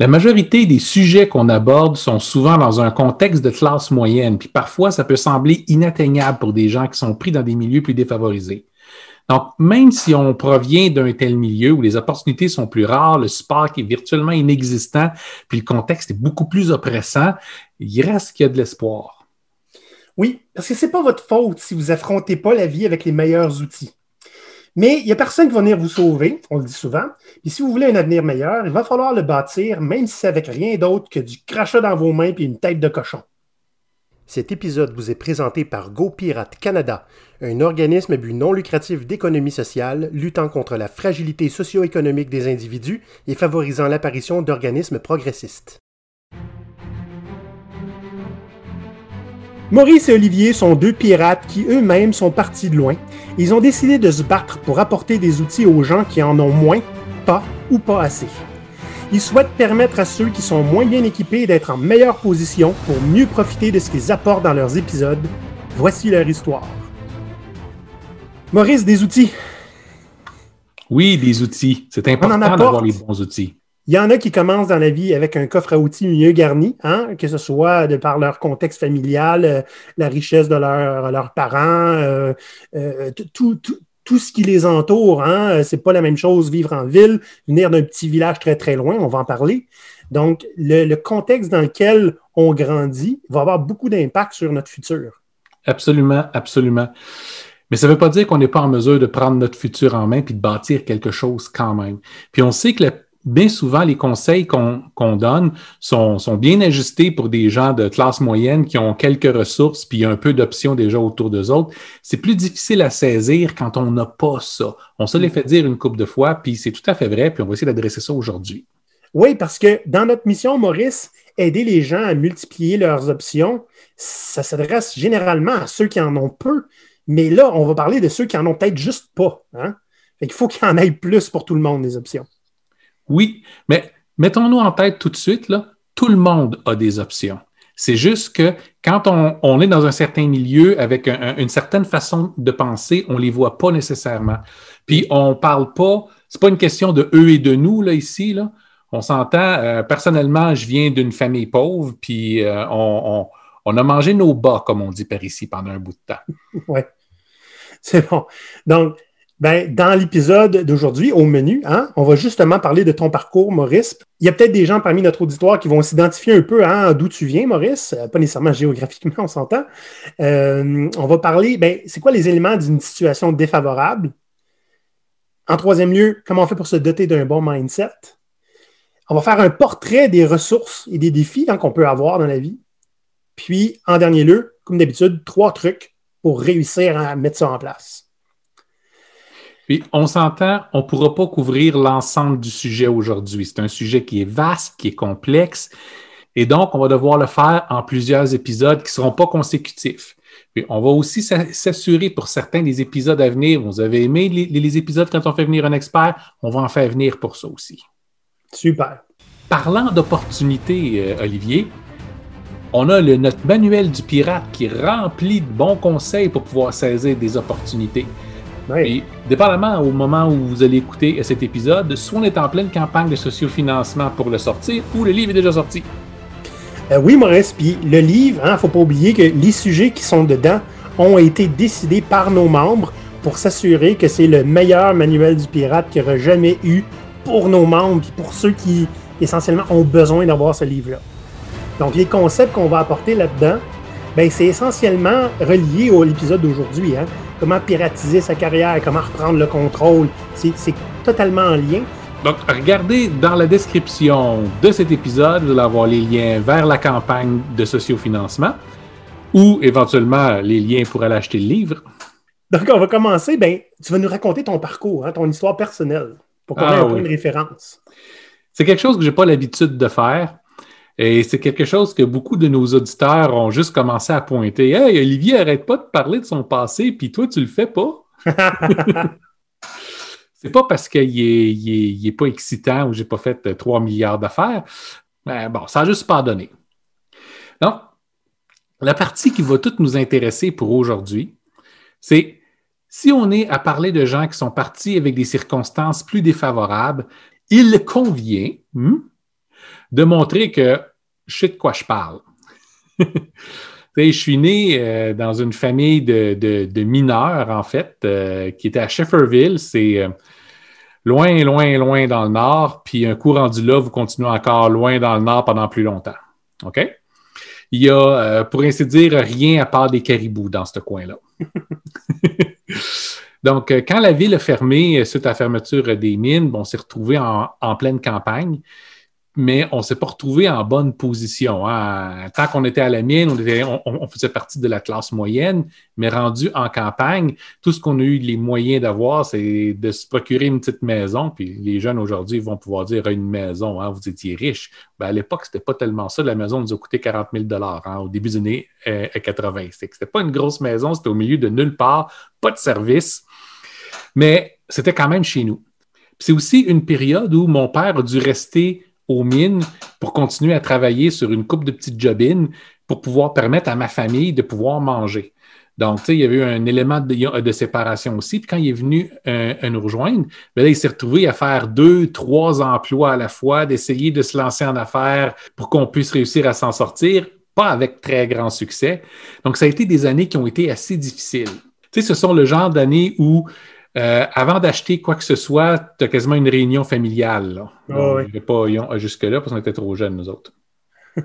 La majorité des sujets qu'on aborde sont souvent dans un contexte de classe moyenne, puis parfois ça peut sembler inatteignable pour des gens qui sont pris dans des milieux plus défavorisés. Donc, même si on provient d'un tel milieu où les opportunités sont plus rares, le support est virtuellement inexistant, puis le contexte est beaucoup plus oppressant, il reste qu'il y a de l'espoir. Oui, parce que ce n'est pas votre faute si vous affrontez pas la vie avec les meilleurs outils. Mais il n'y a personne qui va venir vous sauver, on le dit souvent. Et si vous voulez un avenir meilleur, il va falloir le bâtir, même si c'est avec rien d'autre que du crachat dans vos mains et une tête de cochon. Cet épisode vous est présenté par GoPirate Canada, un organisme à but non lucratif d'économie sociale luttant contre la fragilité socio-économique des individus et favorisant l'apparition d'organismes progressistes. Maurice et Olivier sont deux pirates qui eux-mêmes sont partis de loin. Ils ont décidé de se battre pour apporter des outils aux gens qui en ont moins, pas ou pas assez. Ils souhaitent permettre à ceux qui sont moins bien équipés d'être en meilleure position pour mieux profiter de ce qu'ils apportent dans leurs épisodes. Voici leur histoire. Maurice, des outils. Oui, des outils. C'est important d'avoir les bons outils. Il y en a qui commencent dans la vie avec un coffre à outils mieux garni, hein, que ce soit de par leur contexte familial, euh, la richesse de leurs parents, euh, euh, tout, ce qui les entoure. Hein, c'est pas la même chose vivre en ville, venir d'un petit village très très loin, on va en parler. Donc, le, contexte dans lequel on grandit va avoir beaucoup d'impact sur notre futur. Absolument, absolument. Mais ça ne veut pas dire qu'on n'est pas en mesure de prendre notre futur en main puis de bâtir quelque chose quand même. Puis on sait que la bien souvent, les conseils qu'on donne sont, bien ajustés pour des gens de classe moyenne qui ont quelques ressources puis un peu d'options déjà autour d'eux autres. C'est plus difficile à saisir quand on n'a pas ça. On se les fait dire une couple de fois, puis c'est tout à fait vrai, puis on va essayer d'adresser ça aujourd'hui. Oui, parce que dans notre mission, Maurice, aider les gens à multiplier leurs options, ça s'adresse généralement à ceux qui en ont peu, mais là, on va parler de ceux qui en ont peut-être juste pas. Hein? Il faut qu'il y en ait plus pour tout le monde, des options. Oui, mais mettons-nous en tête tout de suite, tout le monde a des options. C'est juste que quand on, est dans un certain milieu avec une certaine façon de penser, on ne les voit pas nécessairement. Puis on ne parle pas, c'est pas une question de eux et de nous là, ici. On s'entend, euh, personnellement, je viens d'une famille pauvre, puis euh, on, on, a mangé nos bas, comme on dit par ici, pendant un bout de temps. Oui, c'est bon. Donc, ben, dans l'épisode d'aujourd'hui, au menu, hein, on va justement parler de ton parcours, Maurice. Il y a peut-être des gens parmi notre auditoire qui vont s'identifier un peu hein, d'où tu viens, Maurice, euh, pas nécessairement géographiquement, on s'entend. Euh, on va parler, ben, c'est quoi les éléments d'une situation défavorable? En troisième lieu, comment on fait pour se doter d'un bon mindset? On va faire un portrait des ressources et des défis hein, qu'on peut avoir dans la vie. Puis, en dernier lieu, comme d'habitude, trois trucs pour réussir à mettre ça en place. Puis on s'entend, on ne pourra pas couvrir l'ensemble du sujet aujourd'hui. C'est un sujet qui est vaste, qui est complexe. Et donc, on va devoir le faire en plusieurs épisodes qui ne seront pas consécutifs. Puis on va aussi s'assurer pour certains des épisodes à venir. Vous avez aimé les, épisodes quand on fait venir un expert, on va en faire venir pour ça aussi. Super. Parlant d'opportunités, euh, Olivier, on a le, notre manuel du pirate qui est rempli de bons conseils pour pouvoir saisir des opportunités. Et dépendamment au moment où vous allez écouter cet épisode, soit on est en pleine campagne de sociofinancement pour le sortir ou le livre est déjà sorti. Euh, oui, Maurice, puis le livre, il hein, ne faut pas oublier que les sujets qui sont dedans ont été décidés par nos membres pour s'assurer que c'est le meilleur manuel du pirate qu'il y aura jamais eu pour nos membres et pour ceux qui essentiellement ont besoin d'avoir ce livre-là. Donc les concepts qu'on va apporter là-dedans, ben, c'est essentiellement relié à l'épisode d'aujourd'hui. Hein comment piratiser sa carrière, comment reprendre le contrôle. C'est totalement en lien. Donc, regardez dans la description de cet épisode, vous allez avoir les liens vers la campagne de sociofinancement ou éventuellement les liens pour aller acheter le livre. Donc, on va commencer. Ben, tu vas nous raconter ton parcours, hein, ton histoire personnelle, pour qu'on ait ah un point de référence. C'est quelque chose que je n'ai pas l'habitude de faire. Et c'est quelque chose que beaucoup de nos auditeurs ont juste commencé à pointer. Hey, Olivier, arrête pas de parler de son passé, puis toi, tu le fais pas. c'est pas parce qu'il est, pas excitant ou j'ai pas fait 3 milliards d'affaires. Mais bon, ça n'a juste pas donné. Donc, la partie qui va toute nous intéresser pour aujourd'hui, c'est si on est à parler de gens qui sont partis avec des circonstances plus défavorables, il convient, hmm, de montrer que je sais de quoi je parle. je suis né euh, dans une famille de, mineurs, en fait, euh, qui était à Shefferville. C'est euh, loin, loin, loin dans le nord. Puis un coup rendu là, vous continuez encore loin dans le nord pendant plus longtemps. OK? Il y a, pour ainsi dire, rien à part des caribous dans ce coin-là. Donc, quand la ville a fermé suite à la fermeture des mines, on s'est retrouvé en pleine campagne mais on ne s'est pas retrouvé en bonne position. Hein. Tant qu'on était à la mine, on, faisait partie de la classe moyenne, mais rendu en campagne, tout ce qu'on a eu les moyens d'avoir, c'est de se procurer une petite maison. Puis les jeunes aujourd'hui vont pouvoir dire une maison, hein, vous étiez riche. Ben, à l'époque, ce n'était pas tellement ça. La maison nous a coûté 40 000 hein, au début des années 80. Ce n'était pas une grosse maison, c'était au milieu de nulle part, pas de service, mais c'était quand même chez nous. C'est aussi une période où mon père a dû rester aux mines pour continuer à travailler sur une coupe de petites jobines pour pouvoir permettre à ma famille de pouvoir manger. Donc, tu sais, il y avait eu un élément de, séparation aussi. Puis quand il est venu euh, nous rejoindre, bien là, il s'est retrouvé à faire deux, trois emplois à la fois, d'essayer de se lancer en affaires pour qu'on puisse réussir à s'en sortir, pas avec très grand succès. Donc, ça a été des années qui ont été assez difficiles. Tu sais, ce sont le genre d'années où euh, avant d'acheter quoi que ce soit, tu as quasiment une réunion familiale. Là. Oh, pas jusque-là parce qu'on était trop jeunes, nous autres.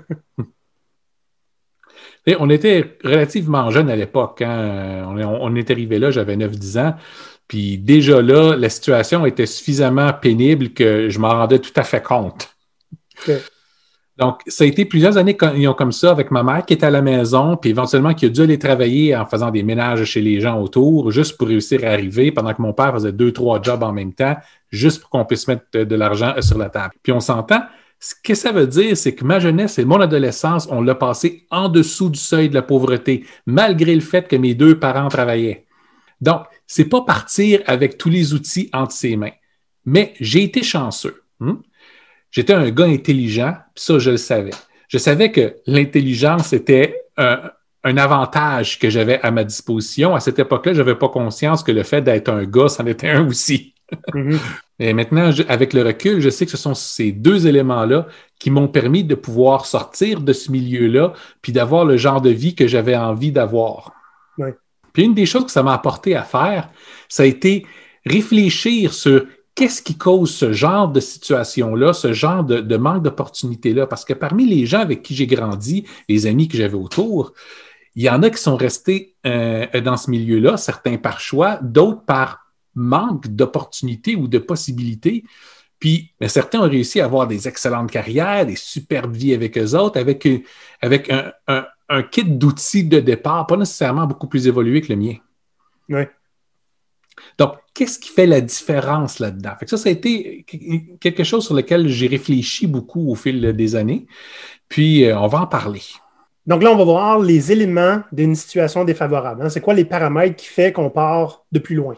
on était relativement jeunes à l'époque. Hein. On, on, est arrivé là, j'avais 9-10 ans. Puis déjà là, la situation était suffisamment pénible que je m'en rendais tout à fait compte. Donc, ça a été plusieurs années comme ça avec ma mère qui était à la maison, puis éventuellement qui a dû aller travailler en faisant des ménages chez les gens autour, juste pour réussir à arriver, pendant que mon père faisait deux, trois jobs en même temps, juste pour qu'on puisse mettre de, l'argent sur la table. Puis on s'entend, ce que ça veut dire, c'est que ma jeunesse et mon adolescence, on l'a passé en dessous du seuil de la pauvreté, malgré le fait que mes deux parents travaillaient. Donc, c'est pas partir avec tous les outils entre ses mains. Mais j'ai été chanceux. Hein? J'étais un gars intelligent, puis ça, je le savais. Je savais que l'intelligence était un, avantage que j'avais à ma disposition. À cette époque-là, je n'avais pas conscience que le fait d'être un gars, c'en était un aussi. Mm-hmm. Et maintenant, avec le recul, je sais que ce sont ces deux éléments-là qui m'ont permis de pouvoir sortir de ce milieu-là, puis d'avoir le genre de vie que j'avais envie d'avoir. Puis une des choses que ça m'a apporté à faire, ça a été réfléchir sur qu'est-ce qui cause ce genre de situation-là, ce genre de, manque d'opportunité-là? Parce que parmi les gens avec qui j'ai grandi, les amis que j'avais autour, il y en a qui sont restés euh, dans ce milieu-là, certains par choix, d'autres par manque d'opportunités ou de possibilités. Puis mais certains ont réussi à avoir des excellentes carrières, des superbes vies avec eux autres, avec, avec un kit d'outils de départ, pas nécessairement beaucoup plus évolué que le mien. Oui. Qu'est-ce qui fait la différence là-dedans? ça, ça a été quelque chose sur lequel j'ai réfléchi beaucoup au fil des années. Puis, euh, on va en parler. Donc là, on va voir les éléments d'une situation défavorable. Hein. C'est quoi les paramètres qui font qu'on part de plus loin?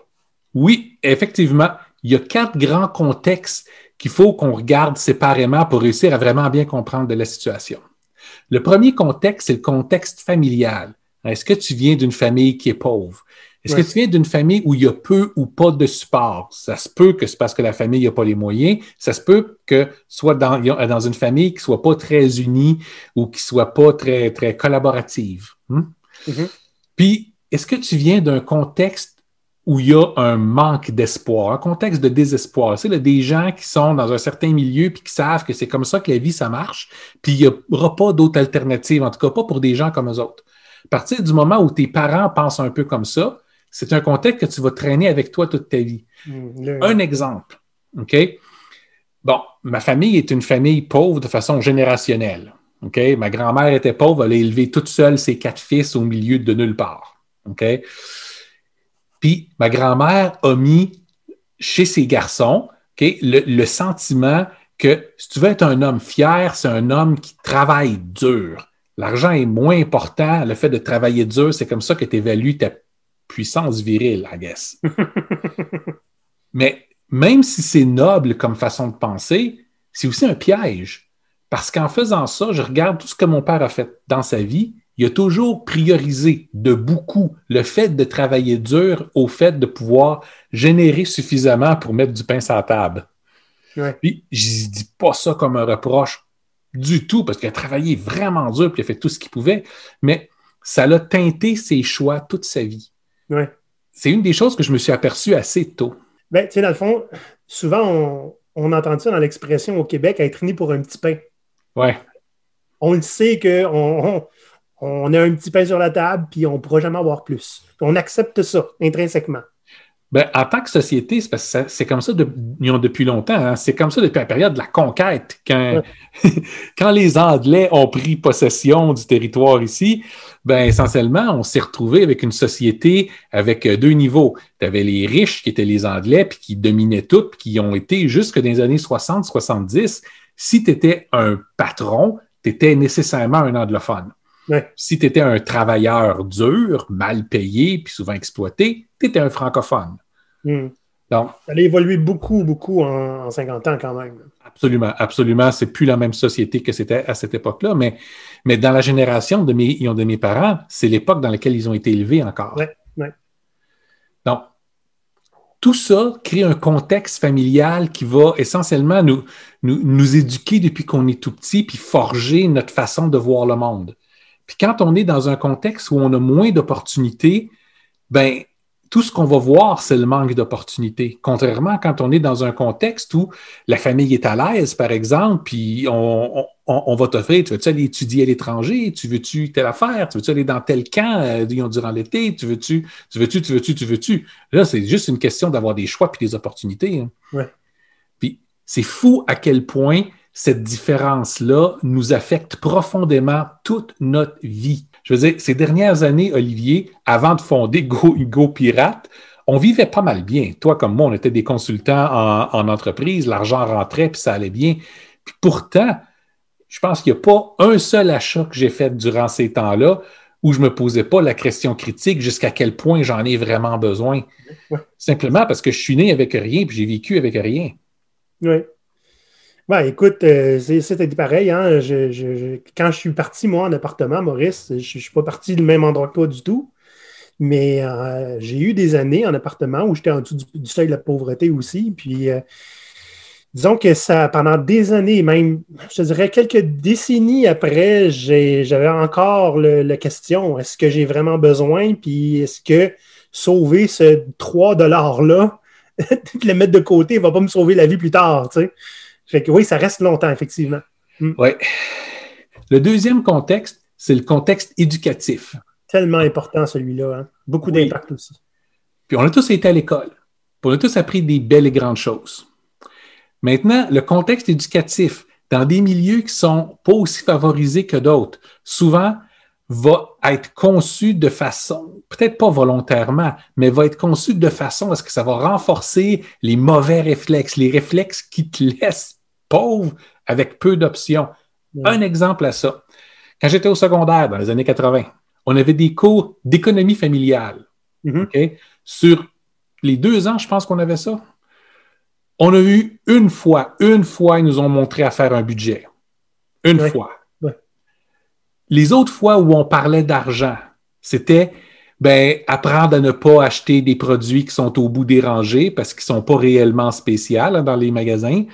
Oui, effectivement. Il y a quatre grands contextes qu'il faut qu'on regarde séparément pour réussir à vraiment bien comprendre de la situation. Le premier contexte, c'est le contexte familial. Est-ce que tu viens d'une famille qui est pauvre? Est-ce que tu viens d'une famille où il y a peu ou pas de support? Ça se peut que c'est parce que la famille n'a pas les moyens. Ça se peut que soit dans, dans une famille qui ne soit pas très unie ou qui ne soit pas très, très collaborative. Hmm? Mm-hmm. Puis, est-ce que tu viens d'un contexte où il y a un manque d'espoir, un contexte de désespoir? C'est des gens qui sont dans un certain milieu puis qui savent que c'est comme ça que la vie, ça marche, puis il n'y aura pas d'autre alternative, en tout cas pas pour des gens comme eux autres. À partir du moment où tes parents pensent un peu comme ça, c'est un contexte que tu vas traîner avec toi toute ta vie. Mm, un exemple. OK? Bon, ma famille est une famille pauvre de façon générationnelle. OK? Ma grand-mère était pauvre, elle a élevé toute seule ses quatre fils au milieu de nulle part. OK? Puis ma grand-mère a mis chez ses garçons le, le, sentiment que si tu veux être un homme fier, c'est un homme qui travaille dur. L'argent est moins important. Le fait de travailler dur, c'est comme ça que tu évalues ta puissance virile, I guess. Mais même si c'est noble comme façon de penser, c'est aussi un piège. Parce qu'en faisant ça, je regarde tout ce que mon père a fait dans sa vie. Il a toujours priorisé de beaucoup le fait de travailler dur au fait de pouvoir générer suffisamment pour mettre du pain sur la table. Puis, je dis pas ça comme un reproche du tout, parce qu'il a travaillé vraiment dur, puis il a fait tout ce qu'il pouvait, mais ça l'a teinté ses choix toute sa vie. Ouais. C'est une des choses que je me suis aperçu assez tôt. Ben, tu sais, dans le fond, souvent, on, on entend ça dans l'expression au Québec, être né pour un petit pain. Ouais. On le sait qu'on on, on a un petit pain sur la table, puis on ne pourra jamais avoir plus. On accepte ça intrinsèquement. Ben, en tant que société, c'est comme ça de- ils ont depuis longtemps. hein. C'est comme ça depuis la période de la conquête. Quand, quand les Anglais ont pris possession du territoire ici, ben, essentiellement, on s'est retrouvé avec une société avec euh, deux niveaux. Tu avais les riches qui étaient les Anglais, puis qui dominaient tout, puis qui ont été jusque dans les années 60-70. Si tu étais un patron, tu étais nécessairement un anglophone. Ouais. Si tu étais un travailleur dur, mal payé, puis souvent exploité, tu étais un francophone. Hmm. Donc, Ça a évolué beaucoup, beaucoup en, en 50 ans quand même. absolument, absolument, c'est plus la même société que c'était à cette époque-là, mais, mais dans la génération de mes, de mes parents, c'est l'époque dans laquelle ils ont été élevés encore. Ouais, ouais. Donc, tout ça crée un contexte familial qui va essentiellement nous, nous, nous éduquer depuis qu'on est tout petit, puis forger notre façon de voir le monde. Puis quand on est dans un contexte où on a moins d'opportunités, ben tout ce qu'on va voir, c'est le manque d'opportunités. Contrairement quand on est dans un contexte où la famille est à l'aise, par exemple, puis on, on, on va t'offrir, tu veux-tu aller étudier à l'étranger? Tu veux-tu telle affaire? Tu veux-tu aller dans tel camp euh, durant l'été? Tu veux-tu, tu veux-tu, tu veux-tu, tu veux-tu? Là, c'est juste une question d'avoir des choix puis des opportunités. hein. Ouais. Puis c'est fou à quel point cette différence-là nous affecte profondément toute notre vie. Je veux dire, ces dernières années, Olivier, avant de fonder Go, Go Pirate, on vivait pas mal bien. Toi, comme moi, on était des consultants en, en entreprise, l'argent rentrait, puis ça allait bien. Puis pourtant, je pense qu'il n'y a pas un seul achat que j'ai fait durant ces temps-là où je ne me posais pas la question critique jusqu'à quel point j'en ai vraiment besoin. Ouais. Simplement parce que je suis né avec rien, puis j'ai vécu avec rien. Oui. Ben, écoute, euh, c'était pareil. Hein? Quand je suis parti, moi, en appartement, Maurice, je ne suis pas parti du même endroit que toi du tout. Mais euh, j'ai eu des années en appartement où j'étais en dessous du, seuil de la pauvreté aussi. Puis, euh, disons que ça, pendant des années, même, je dirais quelques décennies après, j'avais encore le- la question est-ce que j'ai vraiment besoin? Puis, est-ce que sauver ce 3 $-là, le mettre de côté, ne va pas me sauver la vie plus tard? tu sais? Fait que oui, ça reste longtemps, effectivement. Oui. Le deuxième contexte, c'est le contexte éducatif. Tellement important celui-là. hein. Beaucoup Oui. d'impact aussi. Puis on a tous été à l'école. Puis on a tous appris des belles et grandes choses. Maintenant, le contexte éducatif, dans des milieux qui sont pas aussi favorisés que d'autres, souvent va être conçu de façon, peut-être pas volontairement, mais va être conçu de façon à ce que ça va renforcer les mauvais réflexes, les réflexes qui te laissent pauvre avec peu d'options. Ouais. Un exemple à ça. Quand j'étais au secondaire dans les années 80, on avait des cours d'économie familiale. Mhm. OK? Sur les deux ans, je pense qu'on avait ça. On a eu une fois, une fois, ils nous ont montré à faire un budget. Une Ouais. fois. Ouais. Les autres fois où on parlait d'argent, c'était ben, apprendre à ne pas acheter des produits qui sont au bout des rangées parce qu'ils ne sont pas réellement spéciaux hein, dans les magasins.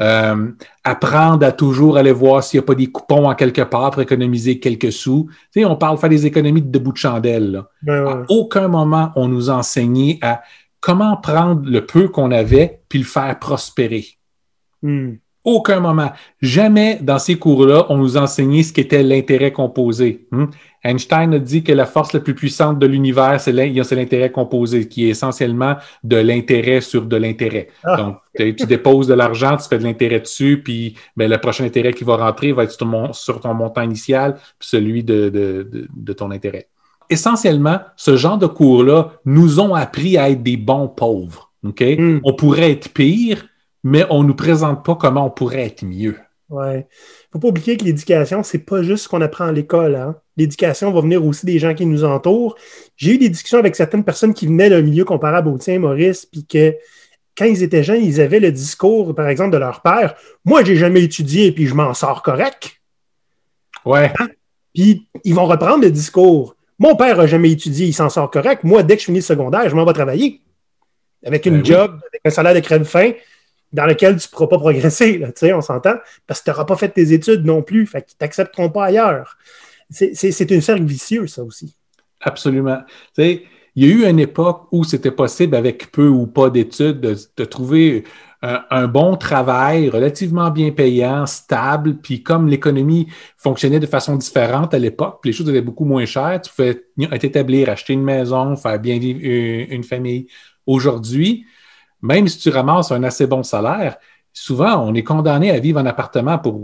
Euh, apprendre à toujours aller voir s'il n'y a pas des coupons en quelque part pour économiser quelques sous. Tu sais, on parle de faire des économies de bout de chandelle. Là. Ouais, À aucun moment, on nous a enseigné à comment prendre le peu qu'on avait puis le faire prospérer. Hmm. Aucun moment. Jamais dans ces cours-là, on nous a enseigné ce qu'était l'intérêt composé. Hmm? Einstein a dit que la force la plus puissante de l'univers, c'est l'in- c'est l'intérêt composé, qui est essentiellement de l'intérêt sur de l'intérêt. Ah. Donc, tu déposes de l'argent, tu fais de l'intérêt dessus, puis ben, le prochain intérêt qui va rentrer va être sur ton, mon- sur ton montant initial, puis celui de, de- de- de ton intérêt. Essentiellement, ce genre de cours-là nous ont appris à être des bons pauvres. Hmm. On pourrait être pire, mais on ne nous présente pas comment on pourrait être mieux. Ouais. Faut pas oublier que l'éducation, c'est pas juste ce qu'on apprend à l'école. Hein. L'éducation va venir aussi des gens qui nous entourent. J'ai eu des discussions avec certaines personnes qui venaient d'un milieu comparable au tien, Maurice, puis que quand ils étaient jeunes, ils avaient le discours, par exemple, de leur père. Moi, j'ai jamais étudié, puis je m'en sors correct. Ouais, Puis ils vont reprendre le discours. Mon père a jamais étudié, il s'en sort correct. Moi, dès que je finis le secondaire, je m'en vais travailler. Avec une Ben oui. job, avec un salaire de crème fin. dans lequel tu ne pourras pas progresser, là, on s'entend, parce que tu n'auras pas fait tes études non plus, fait qu'ils ne t'accepteront pas ailleurs. C'est une cercle vicieux, ça aussi. Absolument. il y a eu une époque où c'était possible, avec peu ou pas d'études, de, trouver un, bon travail relativement bien payant, stable, puis comme l'économie fonctionnait de façon différente à l'époque, les choses étaient beaucoup moins chères, tu pouvais t'établir, acheter une maison, faire bien vivre une famille. Aujourd'hui, même si tu ramasses un assez bon salaire, souvent, on est condamné à vivre en appartement pour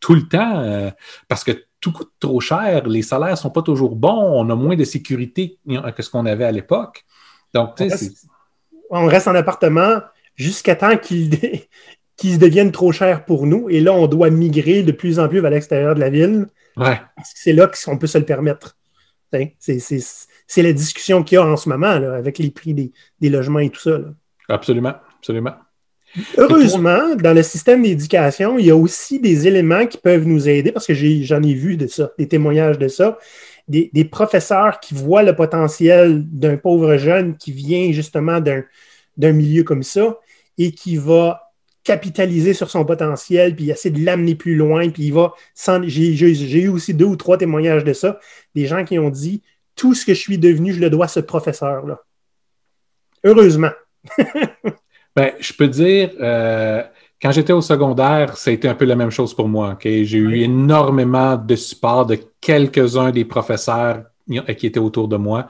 tout le temps euh, parce que tout coûte trop cher, les salaires ne sont pas toujours bons, on a moins de sécurité que ce qu'on avait à l'époque. Donc, tu sais, on reste en appartement jusqu'à temps qu'ils deviennent trop chers pour nous. Et là, on doit migrer de plus en plus vers l'extérieur de la ville. Ouais. Parce que c'est là qu'on peut se le permettre. C'est la discussion qu'il y a en ce moment avec les prix des, des logements et tout ça. Là. Absolument, absolument. Heureusement, dans le système d'éducation, il y a aussi des éléments qui peuvent nous aider parce que j'en ai, vu de ça, des témoignages de ça. Des, professeurs qui voient le potentiel d'un pauvre jeune qui vient justement d'un milieu comme ça et qui va capitaliser sur son potentiel, puis essayer de l'amener plus loin, puis il va... J'ai eu aussi deux ou trois témoignages de ça, des gens qui ont dit, tout ce que je suis devenu, je le dois à ce professeur-là. Heureusement. ben, je peux dire, euh, quand j'étais au secondaire, ça a été un peu la même chose pour moi. J'ai eu énormément de support de quelques-uns des professeurs qui étaient autour de moi,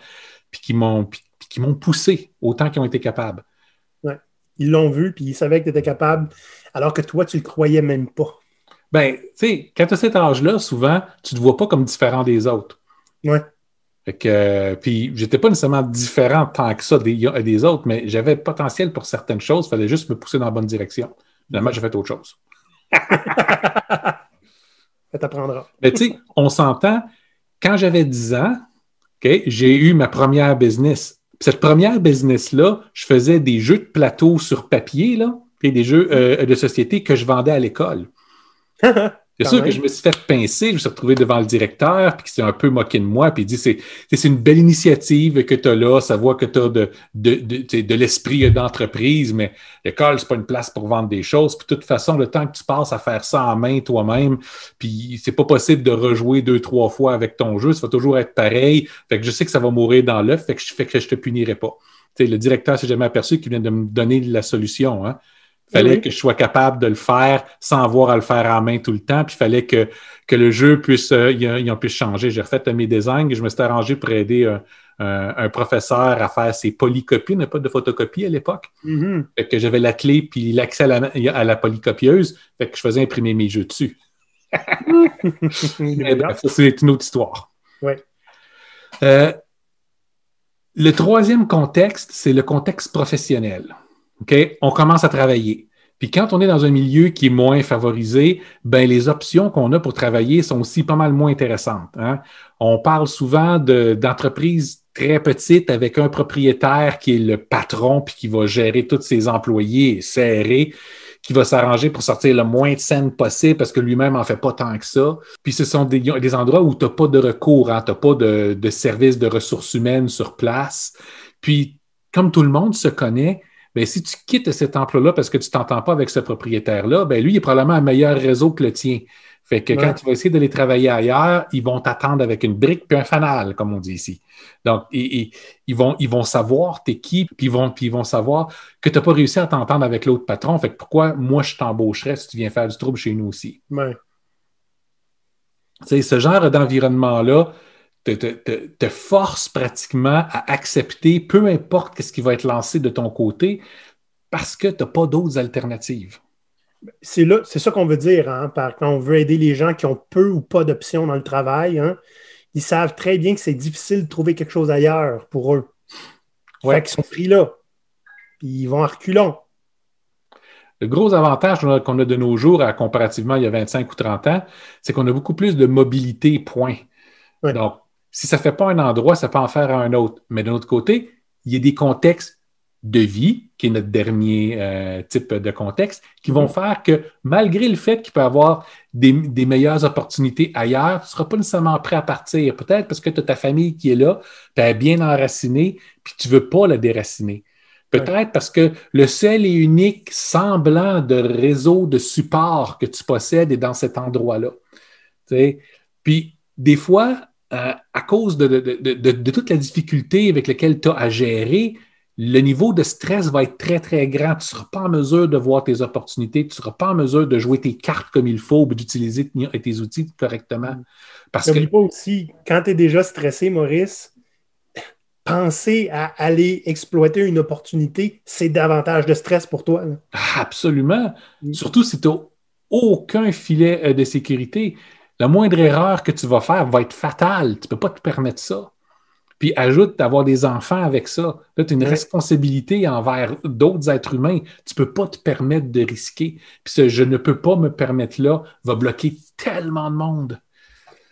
puis qui m'ont qui m'ont poussé autant qu'ils ont été capables. Ouais. Ils l'ont vu, puis ils savaient que tu étais capable, alors que toi, tu le croyais même pas. Ben, tu sais, quand tu as cet âge-là, souvent, tu ne te vois pas comme différent des autres. Ouais. Fait que, euh, puis, j'étais pas nécessairement différent tant que ça des, des autres, mais j'avais potentiel pour certaines choses. Il fallait juste me pousser dans la bonne direction. Finalement, j'ai fait autre chose. Ça t'apprendra. Mais tu sais, on s'entend, quand j'avais 10 ans, j'ai eu ma première business. cette première business-là, je faisais des jeux de plateau sur papier, là, et des jeux euh, de société que je vendais à l'école. C'est sûr que je me suis fait pincer, je me suis retrouvé devant le directeur, puis qui s'est un peu moqué de moi, puis il dit c'est, c'est une belle initiative que tu as là, ça voit que tu as de, de, de, de l'esprit d'entreprise, mais l'école, c'est pas une place pour vendre des choses. Puis de toute façon, le temps que tu passes à faire ça en main toi-même, puis c'est pas possible de rejouer deux, trois fois avec ton jeu, ça va toujours être pareil. Fait que je sais que ça va mourir dans l'œuf, fait que je fais que je te punirai pas. sais, le directeur s'est jamais aperçu qu'il vient de me donner la solution. Hein? Il fallait que je sois capable de le faire sans avoir à le faire en main tout le temps. Puis il fallait que, que le jeu puisse, euh, il, puisse changer. J'ai refait mes designs et je me suis arrangé pour aider un, un, professeur à faire ses polycopies. Il n'y pas de photocopie à l'époque. Mm-hmm. que j'avais la clé puis l'accès à la, à la polycopieuse. Fait que je faisais imprimer mes jeux dessus. c'est une autre histoire. Oui. Euh, le troisième contexte, c'est le contexte professionnel. OK? On commence à travailler. Puis quand on est dans un milieu qui est moins favorisé, ben les options qu'on a pour travailler sont aussi pas mal moins intéressantes. Hein? On parle souvent d'entreprises très petites avec un propriétaire qui est le patron puis qui va gérer tous ses employés serrés qui va s'arranger pour sortir le moins de scènes possible parce que lui-même en fait pas tant que ça. Puis ce sont des, endroits où tu n'as pas de recours, hein? tu n'as pas de service de ressources humaines sur place. Puis, comme tout le monde se connaît, ben, si tu quittes cet emploi-là parce que tu t'entends pas avec ce propriétaire-là, ben, lui, il est probablement un meilleur réseau que le tien. Fait que quand tu vas essayer d'aller travailler ailleurs, ils vont t'attendre avec une brique puis un fanal, comme on dit ici. Donc, ils, vont, ils vont savoir t'es qui, puis ils vont, puis ils vont savoir que tu n'as pas réussi à t'entendre avec l'autre patron. Fait que pourquoi moi je t'embaucherais si tu viens faire du trouble chez nous aussi? Ouais. ce genre d'environnement-là, te, force pratiquement à accepter peu importe ce qui va être lancé de ton côté parce que tu n'as pas d'autres alternatives. C'est c'est ça qu'on veut dire hein, par, quand on veut aider les gens qui ont peu ou pas d'options dans le travail. Hein. ils savent très bien que c'est difficile de trouver quelque chose ailleurs pour eux. Ouais. Fait qu'ils sont pris là. Puis ils vont à reculons. Le gros avantage qu'on a de nos jours, à comparativement il y a 25 ou 30 ans, c'est qu'on a beaucoup plus de mobilité, point. Donc, si ça ne fait pas un endroit, ça peut en faire un autre. Mais d'un autre côté, il y a des contextes de vie, qui est notre dernier euh, type de contexte, qui vont mm-hmm. faire que malgré le fait qu'il peut y avoir des, meilleures opportunités ailleurs, tu ne seras pas nécessairement prêt à partir. Peut-être parce que tu as ta famille qui est là, tu es bien enraciné, puis tu ne veux pas la déraciner. Peut-être parce que le seul et unique semblant de réseau de support que tu possèdes est dans cet endroit-là. Puis, des fois, euh, à cause de, de, toute la difficulté avec laquelle tu as à gérer, le niveau de stress va être très, très grand. Tu ne seras pas en mesure de voir tes opportunités, tu ne seras pas en mesure de jouer tes cartes comme il faut ou d'utiliser tes outils correctement. Parce que... pas aussi, quand tu es déjà stressé, Maurice, penser à aller exploiter une opportunité, c'est davantage de stress pour toi. Absolument. Surtout si tu n'as aucun filet euh, de sécurité. La moindre erreur que tu vas faire va être fatale. Tu ne peux pas te permettre ça. Puis ajoute d'avoir des enfants avec ça. Là, tu as une responsabilité envers d'autres êtres humains. Tu ne peux pas te permettre de risquer. Puis ce je ne peux pas me permettre là va bloquer tellement de monde.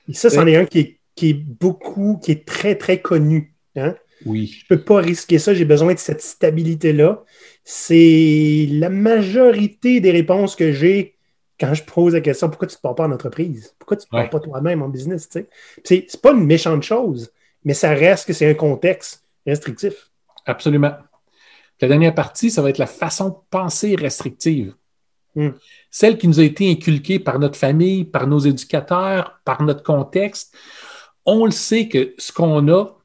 Et ça, c'en est un qui est, beaucoup, qui est très, très connu. Hein? Oui. Je ne peux pas risquer ça, j'ai besoin de cette stabilité-là. C'est la majorité des réponses que j'ai quand je pose la question pourquoi tu ne te pars pas en entreprise? Pourquoi tu ne te pars pas toi-même en business? Ce n'est pas une méchante chose mais ça reste que c'est un contexte restrictif. Absolument. La dernière partie, ça va être la façon de penser restrictive. Hmm. Celle qui nous a été inculquée par notre famille, par nos éducateurs, par notre contexte. On le sait que ce qu'on a,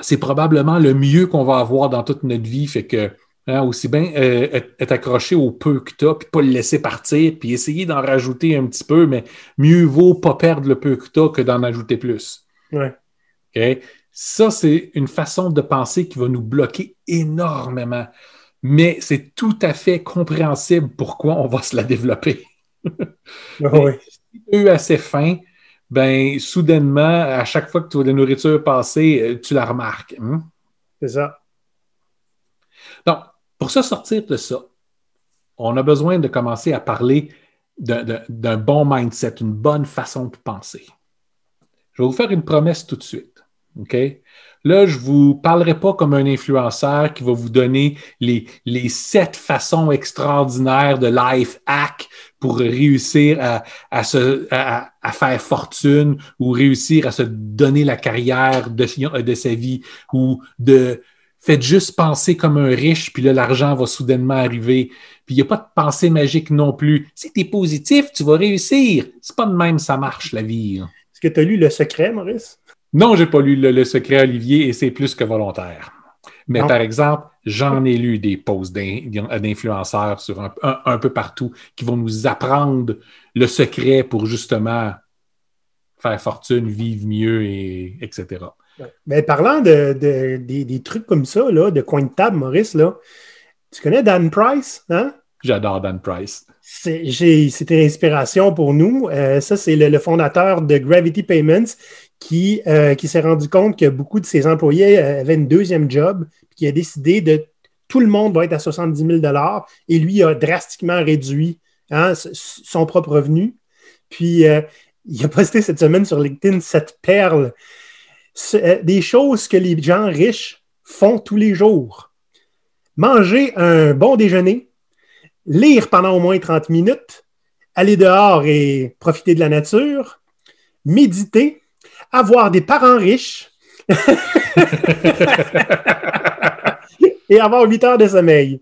c'est probablement le mieux qu'on va avoir dans toute notre vie. Fait que hein, aussi bien euh, être, accroché au peu que tu as, puis pas le laisser partir, puis essayer d'en rajouter un petit peu, mais mieux vaut pas perdre le peu que tu as que d'en ajouter plus. Ouais. Ça, c'est une façon de penser qui va nous bloquer énormément. Mais c'est tout à fait compréhensible pourquoi on va se la développer. Ah si tu as assez faim, ben, soudainement, à chaque fois que tu vois de la nourriture passer, euh, tu la remarques. Hein? C'est ça. Donc, pour se sortir de ça, on a besoin de commencer à parler d'un bon mindset, une bonne façon de penser. Je vais vous faire une promesse tout de suite. Là, je ne vous parlerai pas comme un influenceur qui va vous donner les, sept façons extraordinaires de life hack pour réussir à, faire fortune ou réussir à se donner la carrière de, de sa vie ou de faites juste penser comme un riche, puis là, l'argent va soudainement arriver. Puis il n'y a pas de pensée magique non plus. Si tu es positif, tu vas réussir. C'est pas de même ça marche, la vie. Est-ce que tu as lu Le Secret, Maurice? Non, j'ai pas lu le, secret Olivier et c'est plus que volontaire. Mais par exemple, j'en ai lu des posts d'influenceurs sur un, peu partout qui vont nous apprendre le secret pour justement faire fortune, vivre mieux, et, etc. Mais parlant de, des, trucs comme ça, là, de coin de table, Maurice, là, tu connais Dan Price, hein? J'adore Dan Price. C'était l'inspiration pour nous. Euh, ça, c'est le, fondateur de Gravity Payments qui, euh, qui s'est rendu compte que beaucoup de ses employés euh, avaient une deuxième job, qui a décidé de tout le monde va être à 70 000 et lui a drastiquement réduit hein, son propre revenu. Puis, il a posté cette semaine sur LinkedIn cette perle. Des choses que les gens riches font tous les jours. Manger un bon déjeuner, lire pendant au moins 30 minutes, aller dehors et profiter de la nature, méditer, avoir des parents riches et avoir 8 heures de sommeil.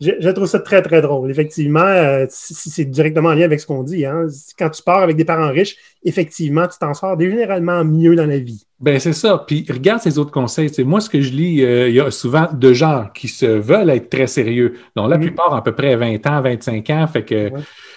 Je, trouve ça très, très drôle. Effectivement, euh, c'est directement en lien avec ce qu'on dit. Hein. Quand tu pars avec des parents riches, effectivement, tu t'en sors généralement mieux dans la vie. Ben c'est ça. Puis regarde ces autres conseils. C'est moi, ce que je lis, euh, il y a souvent de gens qui se veulent être très sérieux. Donc, la mm. plupart, à peu près 20 ans, 25 ans, fait que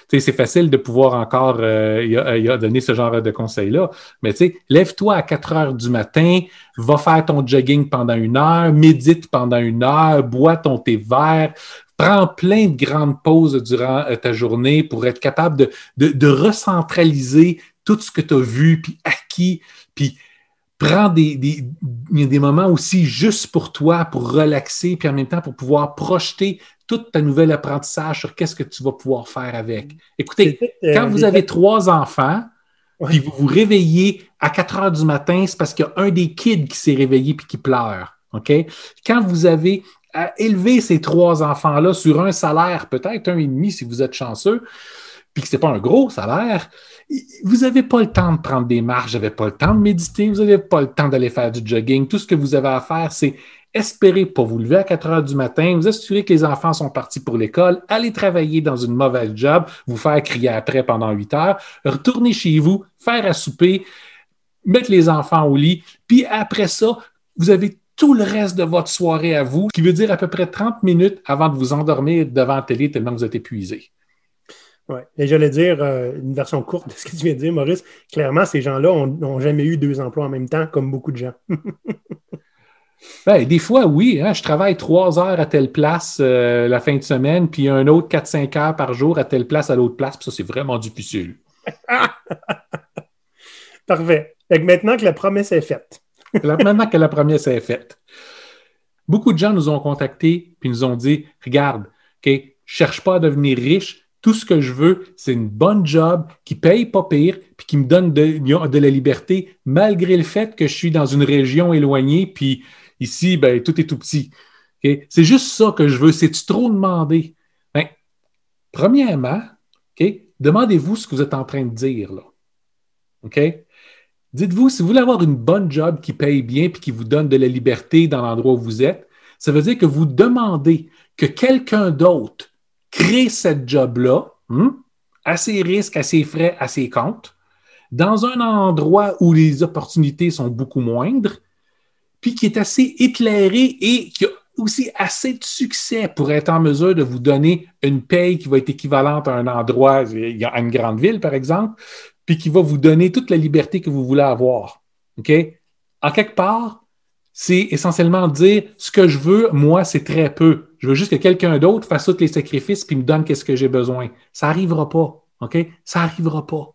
c'est facile de pouvoir encore euh, y a, donner ce genre de conseils-là. Mais tu sais, lève-toi à 4 heures du matin, va faire ton jogging pendant une heure, médite pendant une heure, bois ton thé vert, prends plein de grandes pauses durant euh, ta journée pour être capable de, de, de recentraliser tout ce que tu as vu, puis acquis, puis prends des, des, des moments aussi juste pour toi, pour relaxer, puis en même temps pour pouvoir projeter tout ta nouvel apprentissage sur qu'est-ce que tu vas pouvoir faire avec. Écoutez, euh, quand vous avez trois enfants, puis vous vous réveillez à 4 heures du matin, c'est parce qu'il y a un des kids qui s'est réveillé puis qui pleure. OK? Quand vous avez élevé ces trois enfants-là sur un salaire, peut-être un et demi si vous êtes chanceux, puis que ce n'est pas un gros salaire, vous n'avez pas le temps de prendre des marches, vous n'avez pas le temps de méditer, vous n'avez pas le temps d'aller faire du jogging. Tout ce que vous avez à faire, c'est espérer pas vous lever à 4 heures du matin, vous assurer que les enfants sont partis pour l'école, aller travailler dans une mauvaise job, vous faire crier après pendant 8 heures, retourner chez vous, faire à souper, mettre les enfants au lit, puis après ça, vous avez tout le reste de votre soirée à vous, qui veut dire à peu près 30 minutes avant de vous endormir devant la télé tellement vous êtes épuisé. Oui. Et j'allais dire euh, une version courte de ce que tu viens de dire, Maurice. Clairement, ces gens-là n'ont jamais eu deux emplois en même temps, comme beaucoup de gens. ben, des fois, oui. Hein, je travaille trois heures à telle place euh, la fin de semaine, puis un autre 4-5 heures par jour à telle place à l'autre place. Puis ça, c'est vraiment difficile. Parfait. Maintenant que la promesse est faite. Maintenant que la promesse est faite. Beaucoup de gens nous ont contactés puis nous ont dit Regarde, OK, cherche pas à devenir riche. Tout ce que je veux, c'est une bonne job qui paye pas pire puis qui me donne de, la liberté, malgré le fait que je suis dans une région éloignée puis ici, ben, tout est tout petit. C'est juste ça que je veux. C'est-tu trop demandé? Ben, premièrement, demandez-vous ce que vous êtes en train de dire. Là. Dites-vous, si vous voulez avoir une bonne job qui paye bien et qui vous donne de la liberté dans l'endroit où vous êtes, ça veut dire que vous demandez que quelqu'un d'autre crée cette job-là, hmm, à ses risques, à ses frais, à ses comptes, dans un endroit où les opportunités sont beaucoup moindres, puis qui est assez éclairé et qui a aussi assez de succès pour être en mesure de vous donner une paye qui va être équivalente à un endroit, à une grande ville, par exemple, puis qui va vous donner toute la liberté que vous voulez avoir. OK? En quelque part, c'est essentiellement dire ce que je veux, moi, c'est très peu. Je veux juste que quelqu'un d'autre fasse tous les sacrifices puis me donne qu'est-ce que j'ai besoin. Ça n'arrivera pas. OK? Ça n'arrivera pas.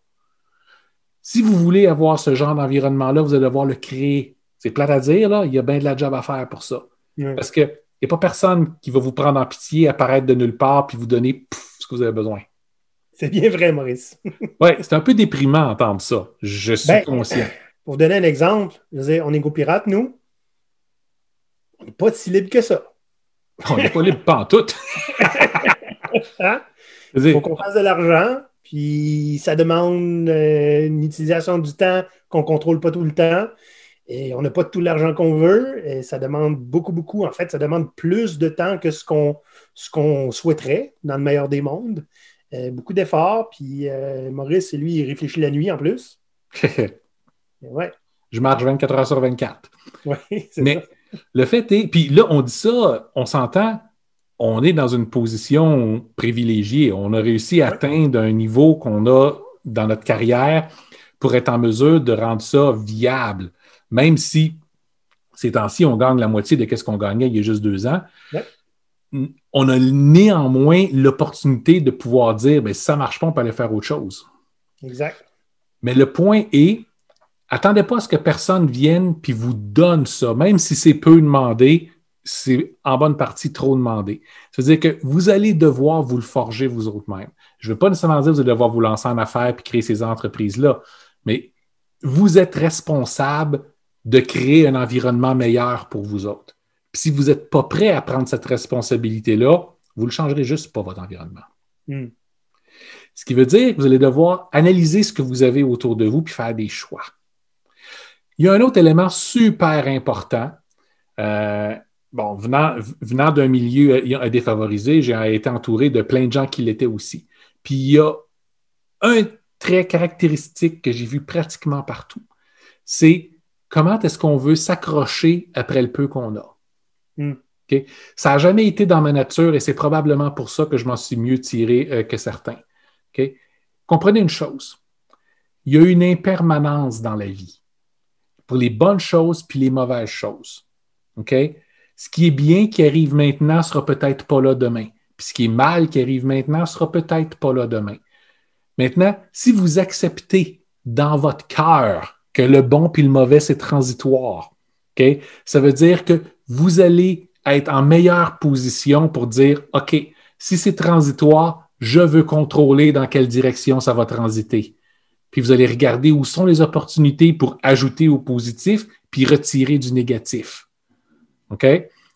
Si vous voulez avoir ce genre d'environnement-là, vous allez devoir le créer. C'est plate à dire, là, il y a bien de la job à faire pour ça. Parce qu'il n'y a pas personne qui va vous prendre en pitié, apparaître de nulle part puis vous donner ce que vous avez besoin. C'est bien vrai, Maurice. oui, c'est un peu déprimant d'entendre ça. Je suis ben, conscient. Pour donner un exemple, on est go-pirate, nous. On n'est pas si libre que ça. On n'est pas libre tout. Hein? Il faut qu'on fasse de l'argent, puis ça demande euh, une utilisation du temps qu'on ne contrôle pas tout le temps. Et on n'a pas tout l'argent qu'on veut. Et ça demande beaucoup, beaucoup. En fait, ça demande plus de temps que ce qu'on souhaiterait dans le meilleur des mondes. Euh, beaucoup d'efforts. Puis euh, Maurice, lui, il réfléchit la nuit en plus. ouais. Je marche 24 heures sur 24. Oui, c'est Mais le fait est, puis là, on dit ça, on s'entend, on est dans une position privilégiée. On a réussi à atteindre un niveau qu'on a dans notre carrière pour être en mesure de rendre ça viable. Même si ces temps-ci, on gagne la moitié de ce qu'on gagnait il y a juste deux ans on a néanmoins l'opportunité de pouvoir dire, ben, si ça ne marche pas, on peut aller faire autre chose. Exact. Mais le point est, attendez pas à ce que personne vienne puis vous donne ça, même si c'est peu demandé, c'est en bonne partie trop demandé. C'est-à-dire que vous allez devoir vous le forger vous autres-mêmes. Je ne veux pas nécessairement dire que vous allez devoir vous lancer en affaires puis créer ces entreprises-là, mais vous êtes responsable de créer un environnement meilleur pour vous autres si vous n'êtes pas prêt à prendre cette responsabilité-là, vous ne le changerez juste pas, votre environnement. Hmm. Ce qui veut dire que vous allez devoir analyser ce que vous avez autour de vous puis faire des choix. Il y a un autre élément super important. Euh, bon, venant, venant d'un milieu euh, défavorisé, j'ai été entouré de plein de gens qui l'étaient aussi. Puis il y a un trait caractéristique que j'ai vu pratiquement partout. C'est comment est-ce qu'on veut s'accrocher après le peu qu'on a. Hmm. Ça n'a jamais été dans ma nature et c'est probablement pour ça que je m'en suis mieux tiré euh, que certains. Comprenez une chose, il y a une impermanence dans la vie pour les bonnes choses puis les mauvaises choses. Ce qui est bien qui arrive maintenant sera peut-être pas là demain. Puis ce qui est mal qui arrive maintenant sera peut-être pas là demain. Maintenant, si vous acceptez dans votre cœur que le bon puis le mauvais, c'est transitoire, ça veut dire que vous allez être en meilleure position pour dire, OK, si c'est transitoire, je veux contrôler dans quelle direction ça va transiter. Puis vous allez regarder où sont les opportunités pour ajouter au positif, puis retirer du négatif. OK?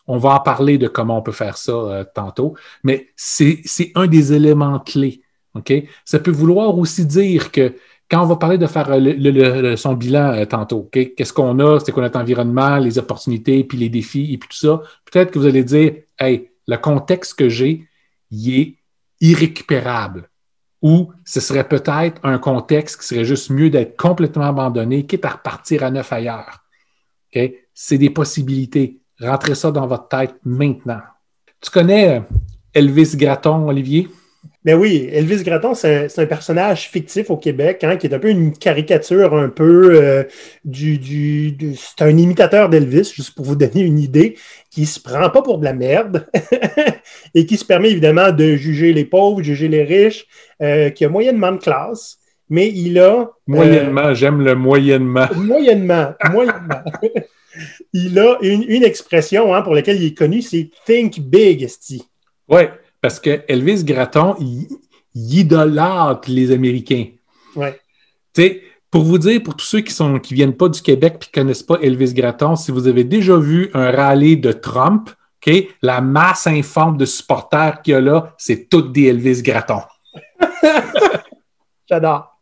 On va en parler de comment on peut faire ça euh, tantôt, mais c'est un des éléments clés. OK? Ça peut vouloir aussi dire que quand on va parler de faire le, son bilan euh, tantôt, qu'est-ce qu'on a, c'est quoi notre environnement, les opportunités, puis les défis, et puis tout ça, peut-être que vous allez dire, hey, le contexte que j'ai, il est irrécupérable. Ou ce serait peut-être un contexte qui serait juste mieux d'être complètement abandonné, quitte à repartir à neuf ailleurs. C'est des possibilités. Rentrez ça dans votre tête maintenant. Tu connais euh, Elvis Gratton, Olivier? Ben oui, Elvis Gratton, c'est un, personnage fictif au Québec, hein, qui est un peu une caricature un peu euh, du, C'est un imitateur d'Elvis, juste pour vous donner une idée, qui se prend pas pour de la merde et qui se permet évidemment de juger les pauvres, juger les riches, euh, qui a moyennement de classe, mais il a... Euh, moyennement, j'aime le moyennement. Moyennement, moyennement. il a une, expression hein, pour laquelle il est connu, c'est « think big », esti. Ouais. Parce que Elvis Gratton, il, idolâtre les Américains. Ouais. Pour vous dire, pour tous ceux qui sont qui viennent pas du Québec et qui connaissent pas Elvis Gratton, si vous avez déjà vu un rallye de Trump, la masse informe de supporters qu'il y a là, c'est toutes des Elvis Gratton. J'adore.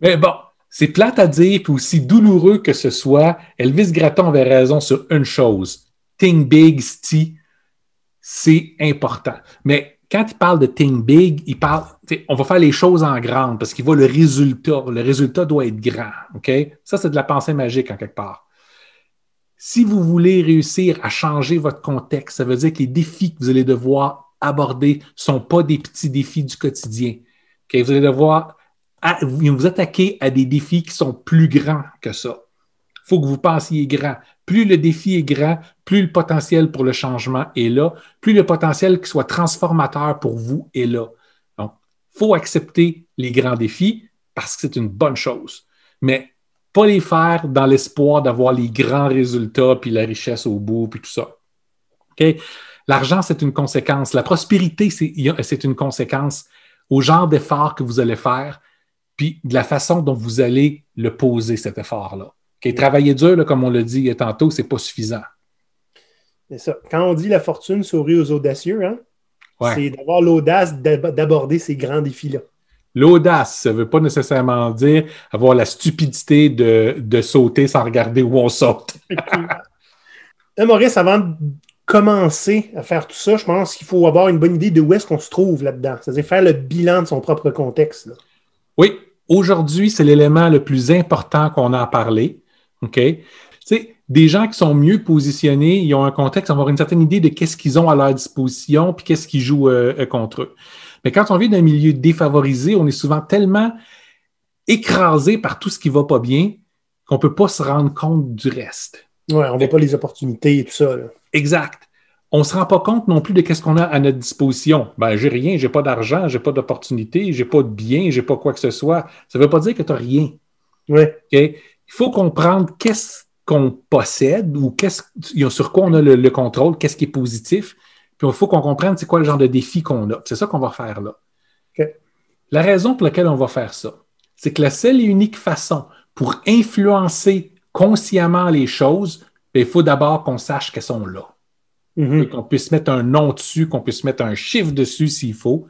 Mais bon, c'est plate à dire, puis aussi douloureux que ce soit, Elvis Gratton avait raison sur une chose. Think big, Steve c'est important. Mais quand il parle de think big, il parle, on va faire les choses en grande parce qu'il voit le résultat. Le résultat doit être grand. OK? Ça, c'est de la pensée magique en quelque part. Si vous voulez réussir à changer votre contexte, ça veut dire que les défis que vous allez devoir aborder ne sont pas des petits défis du quotidien. OK? Vous allez devoir vous attaquer à des défis qui sont plus grands que ça. Faut que vous pensiez grand. Plus le défi est grand, plus le potentiel pour le changement est là, plus le potentiel qui soit transformateur pour vous est là. Donc, il faut accepter les grands défis parce que c'est une bonne chose, mais pas les faire dans l'espoir d'avoir les grands résultats, puis la richesse au bout, puis tout ça. L'argent, c'est une conséquence. La prospérité, c'est une conséquence au genre d'effort que vous allez faire, puis de la façon dont vous allez le poser, cet effort-là. Travailler dur, comme on l'a dit tantôt, c'est pas suffisant. C'est ça. Quand on dit la fortune sourit aux audacieux, hein, c'est d'avoir l'audace d'aborder ces grands défis-là. L'audace, ça ne veut pas nécessairement dire avoir la stupidité de, sauter sans regarder où on saute. Maurice, avant de commencer à faire tout ça, je pense qu'il faut avoir une bonne idée de où est-ce qu'on se trouve là-dedans. C'est-à-dire faire le bilan de son propre contexte. Oui, aujourd'hui, c'est l'élément le plus important qu'on a à parler. OK? Tu sais, des gens qui sont mieux positionnés, ils ont un contexte, avoir une certaine idée de qu'est-ce qu'ils ont à leur disposition, puis qu'est-ce qu'ils jouent euh, euh, contre eux. Mais quand on vient d'un milieu défavorisé, on est souvent tellement écrasé par tout ce qui ne va pas bien qu'on ne peut pas se rendre compte du reste. Oui, on ne voit pas les opportunités et tout ça. Exact. On ne se rend pas compte non plus de ce qu'on a à notre disposition. Ben, j'ai rien, j'ai pas d'argent, j'ai pas d'opportunité, j'ai pas de bien, j'ai pas quoi que ce soit. Ça ne veut pas dire que tu n'as rien. Oui. Il faut comprendre qu'est-ce qu'on possède ou qu'est-ce, sur quoi on a le, contrôle, qu'est-ce qui est positif. Puis il faut qu'on comprenne c'est quoi le genre de défi qu'on a. C'est ça qu'on va faire là. La raison pour laquelle on va faire ça, c'est que la seule et unique façon pour influencer consciemment les choses, ben, il faut d'abord qu'on sache qu'elles sont là. Mm-hmm. Qu'on puisse mettre un nom dessus, qu'on puisse mettre un chiffre dessus s'il faut,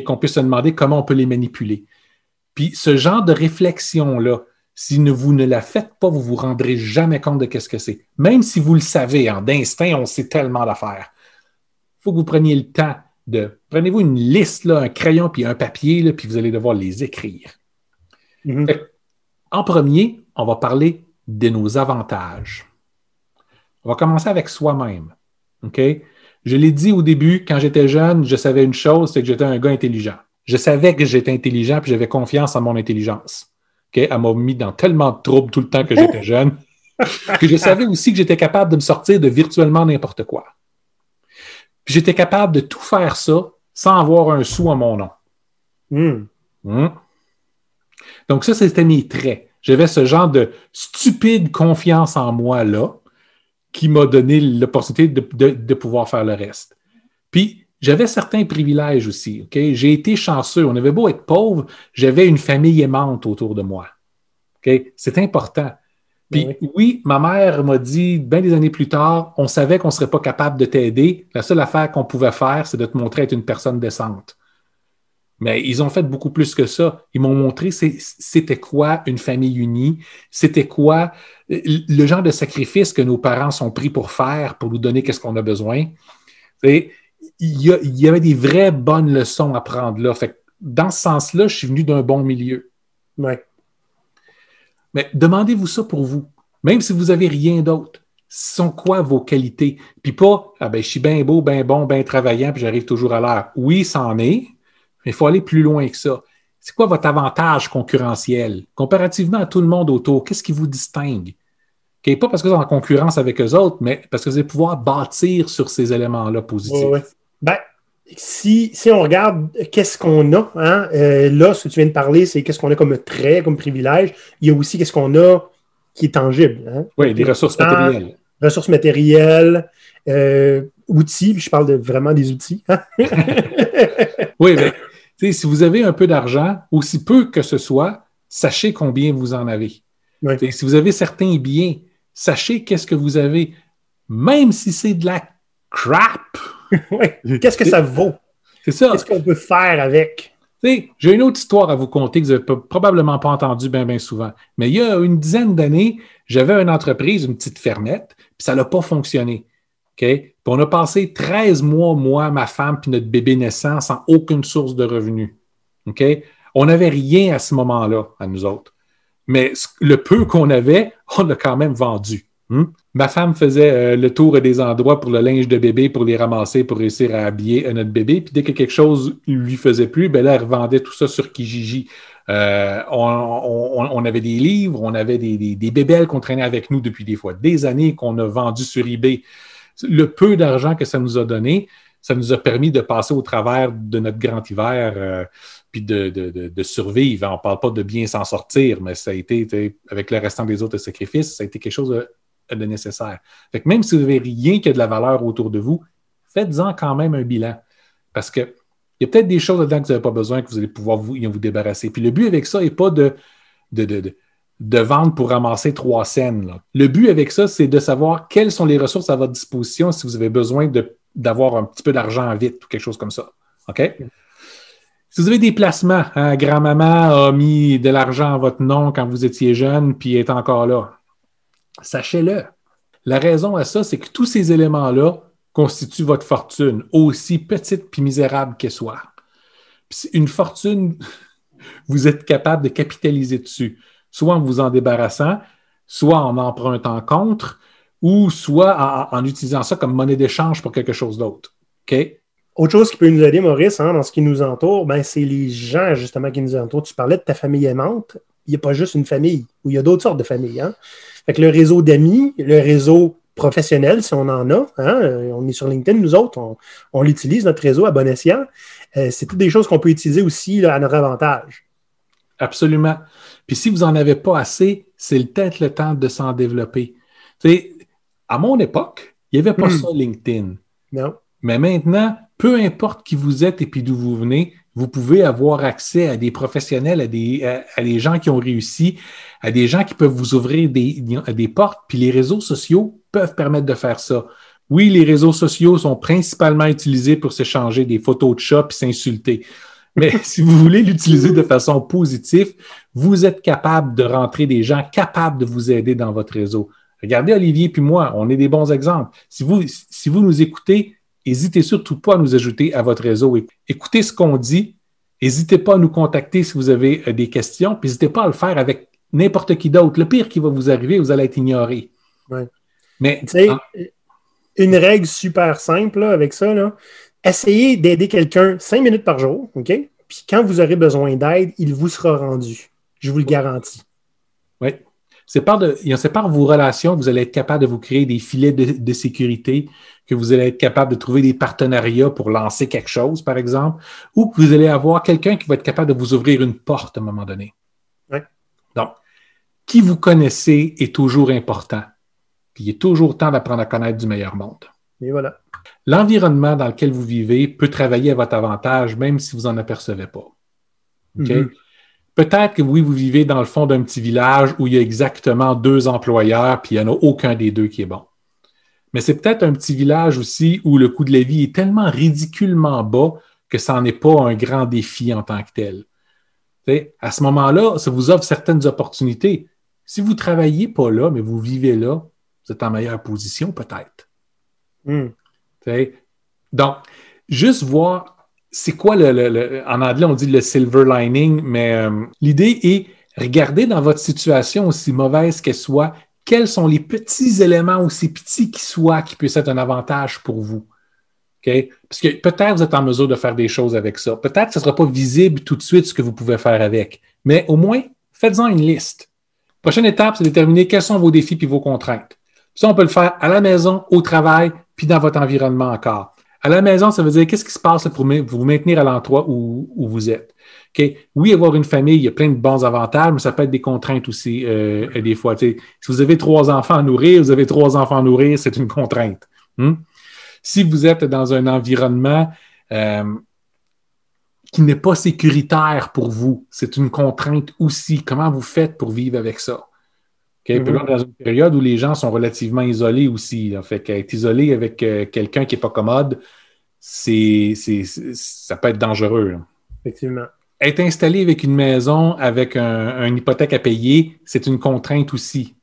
qu'on puisse se demander comment on peut les manipuler. Puis ce genre de réflexion-là, si vous ne la faites pas, vous ne vous rendrez jamais compte de ce que c'est. Même si vous le savez, en d'instinct, on sait tellement d'affaires. Il faut que vous preniez le temps de. Prenez-vous une liste, là, un crayon puis un papier, là, puis vous allez devoir les écrire. Mm-hmm. En premier, on va parler de nos avantages. On va commencer avec soi-même. OK? Je l'ai dit au début, quand j'étais jeune, je savais une chose, c'est que j'étais un gars intelligent. Je savais que j'étais intelligent, puis j'avais confiance en mon intelligence. Elle m'a mis dans tellement de troubles tout le temps que j'étais jeune que je savais aussi que j'étais capable de me sortir de virtuellement n'importe quoi. Puis j'étais capable de tout faire ça sans avoir un sou à mon nom. Hmm. Hmm. Donc, ça, c'était mes traits. J'avais ce genre de stupide confiance en moi-là qui m'a donné l'opportunité de, de, pouvoir faire le reste. Puis, j'avais certains privilèges aussi. J'ai été chanceux. On avait beau être pauvre, j'avais une famille aimante autour de moi. C'est important. Puis ben oui. ma mère m'a dit, bien des années plus tard, on savait qu'on ne serait pas capable de t'aider. La seule affaire qu'on pouvait faire, c'est de te montrer être une personne décente. Mais ils ont fait beaucoup plus que ça. Ils m'ont montré c'était quoi une famille unie, c'était quoi le genre de sacrifice que nos parents sont pris pour faire, pour nous donner qu'est-ce qu'on a besoin? Il y, avait des vraies bonnes leçons à prendre là. Fait dans ce sens-là, je suis venu d'un bon milieu. Ouais. Mais demandez-vous ça pour vous. Même si vous n'avez rien d'autre, sont quoi vos qualités? Puis pas, ah ben, je suis bien beau, bien bon, bien travaillant, puis j'arrive toujours à l'heure. Oui, c'en est, mais il faut aller plus loin que ça. C'est quoi votre avantage concurrentiel? Comparativement à tout le monde autour? Qu'est-ce qui vous distingue? Pas parce que vous êtes en concurrence avec eux autres, mais parce que vous allez pouvoir bâtir sur ces éléments-là positifs. Ben, si, si, on regarde qu'est-ce qu'on a, hein, euh, là, ce que tu viens de parler, c'est qu'est-ce qu'on a comme trait, comme privilège. Il y a aussi qu'est-ce qu'on a qui est tangible. Hein. Oui, des ressources matérielles. Ressources matérielles, euh, outils, je parle de, vraiment des outils. Hein. oui, mais si vous avez un peu d'argent, aussi peu que ce soit, sachez combien vous en avez. Si vous avez certains biens, sachez qu'est-ce que vous avez, même si c'est de la crap. Qu'est-ce que ça vaut? C'est ça. Qu'est-ce qu'on peut faire avec? J'ai une autre histoire à vous conter que vous n'avez probablement pas entendu bien, bien souvent. Mais il y a une dizaine d'années, j'avais une entreprise, une petite fermette, puis ça n'a pas fonctionné. Puis on a passé 13 mois, moi, ma femme, puis notre bébé naissant, sans aucune source de revenus. OK? On n'avait rien à ce moment-là, à nous autres. Mais le peu qu'on avait, on l'a quand même vendu. Hmm? Ma femme faisait euh, le tour des endroits pour le linge de bébé pour les ramasser pour réussir à habiller euh, notre bébé. Puis dès que quelque chose lui faisait plus, ben là, elle revendait tout ça sur Kijiji. Euh, on, avait des livres, on avait des, des, bébelles qu'on traînait avec nous depuis des fois des années qu'on a vendus sur eBay. Le peu d'argent que ça nous a donné, ça nous a permis de passer au travers de notre grand hiver puis de, survivre. On ne parle pas de bien s'en sortir, mais ça a été, avec le restant des autres sacrifices, ça a été quelque chose de, nécessaire. Fait même si vous n'avez rien qui a de la valeur autour de vous, faites-en quand même un bilan. Parce que il y a peut-être des choses dedans que vous n'avez pas besoin, que vous allez pouvoir vous, vous débarrasser. Puis le but avec ça n'est pas de, de, vendre pour ramasser trois scènes. Le but avec ça, c'est de savoir quelles sont les ressources à votre disposition si vous avez besoin d'avoir un petit peu d'argent vite ou quelque chose comme ça. OK? Si vous avez des placements, hein, grand-maman a mis de l'argent à votre nom quand vous étiez jeune, puis est encore là, sachez-le. La raison à ça, c'est que tous ces éléments-là constituent votre fortune, aussi petite puis misérable qu'elle soit. une fortune, vous êtes capable de capitaliser dessus, soit en vous en débarrassant, soit en empruntant contre, ou soit en, en utilisant ça comme monnaie d'échange pour quelque chose d'autre. OK? Autre chose qui peut nous aider, Maurice, hein, dans ce qui nous entoure, ben, c'est les gens justement qui nous entourent. Tu parlais de ta famille aimante. Il n'y a pas juste une famille, ou il y a d'autres sortes de familles. Hein? Fait que le réseau d'amis, le réseau professionnel, si on en a, hein, euh, on est sur LinkedIn, nous autres, on, l'utilise, notre réseau à bon escient. Euh, c'est toutes des choses qu'on peut utiliser aussi à notre avantage. Absolument. Puis si vous n'en avez pas assez, c'est peut-être le temps de s'en développer. Tu à mon époque, il n'y avait pas hmm. ça LinkedIn. Non. Mais maintenant, peu importe qui vous êtes et puis d'où vous venez, vous pouvez avoir accès à des professionnels, à des, gens qui ont réussi, à des gens qui peuvent vous ouvrir des, portes. Puis les réseaux sociaux peuvent permettre de faire ça. Oui, les réseaux sociaux sont principalement utilisés pour s'échanger des photos de chats et s'insulter. Mais si vous voulez l'utiliser de façon positive, vous êtes capable de rentrer des gens capables de vous aider dans votre réseau. Regardez Olivier puis moi, on est des bons exemples. Si vous nous écoutez, N'hésitez surtout pas à nous ajouter à votre réseau. Écoutez ce qu'on dit. N'hésitez pas à nous contacter si vous avez euh, des questions. Puis n'hésitez pas à le faire avec n'importe qui d'autre. Le pire qui va vous arriver, vous allez être ignoré. Mais une règle super simple avec ça, là, essayez d'aider quelqu'un cinq minutes par jour, OK? Puis quand vous aurez besoin d'aide, il vous sera rendu. Je vous le garantis. Oui. C'est par, de, par vos relations, vous allez être capable de vous créer des filets de sécurité, que vous allez être capable de trouver des partenariats pour lancer quelque chose, par exemple, ou que vous allez avoir quelqu'un qui va être capable de vous ouvrir une porte à un moment donné. Donc, qui vous connaissez est toujours important. Puis il est toujours temps d'apprendre à connaître du meilleur monde. Et voilà. L'environnement dans lequel vous vivez peut travailler à votre avantage, même si vous n'en apercevez pas. Mm-hmm. Peut-être que oui, vous vivez dans le fond d'un petit village où il y a exactement deux employeurs, puis il n'y en a aucun des deux qui est bon. Mais c'est peut-être un petit village aussi où le coût de la vie est tellement ridiculement bas que ça n'en est pas un grand défi en tant que tel. à ce moment-là, ça vous offre certaines opportunités. Si vous ne travaillez pas là, mais vous vivez là, vous êtes en meilleure position peut-être. Hmm. Donc, juste voir, c'est quoi le, En anglais, on dit le silver lining, mais euh, l'idée est regarder dans votre situation, aussi mauvaise qu'elle soit, quels sont les petits éléments, aussi petits qu'ils soient, qui puissent être un avantage pour vous. Parce que peut-être vous êtes en mesure de faire des choses avec ça. Peut-être que ce ne sera pas visible tout de suite ce que vous pouvez faire avec. Mais au moins, faites-en une liste. Prochaine étape, c'est déterminer quels sont vos défis et vos contraintes. Ça, on peut le faire à la maison, au travail, puis dans votre environnement encore. À la maison, ça veut dire qu'est-ce qui se passe pour vous maintenir à l'endroit où, vous êtes? Oui, avoir une famille, il y a plein de bons avantages, mais ça peut être des contraintes aussi euh, des fois. si vous avez trois enfants à nourrir, vous avez trois enfants à nourrir, c'est une contrainte. Hmm? Si vous êtes dans un environnement euh, qui n'est pas sécuritaire pour vous, c'est une contrainte aussi. Comment vous faites pour vivre avec ça? Mm-hmm. dans une période où les gens sont relativement isolés aussi. En fait qu'être isolé avec euh, quelqu'un qui n'est pas commode, c'est, ça peut être dangereux. Effectivement. Être installé avec une maison avec un, une hypothèque à payer, c'est une contrainte aussi.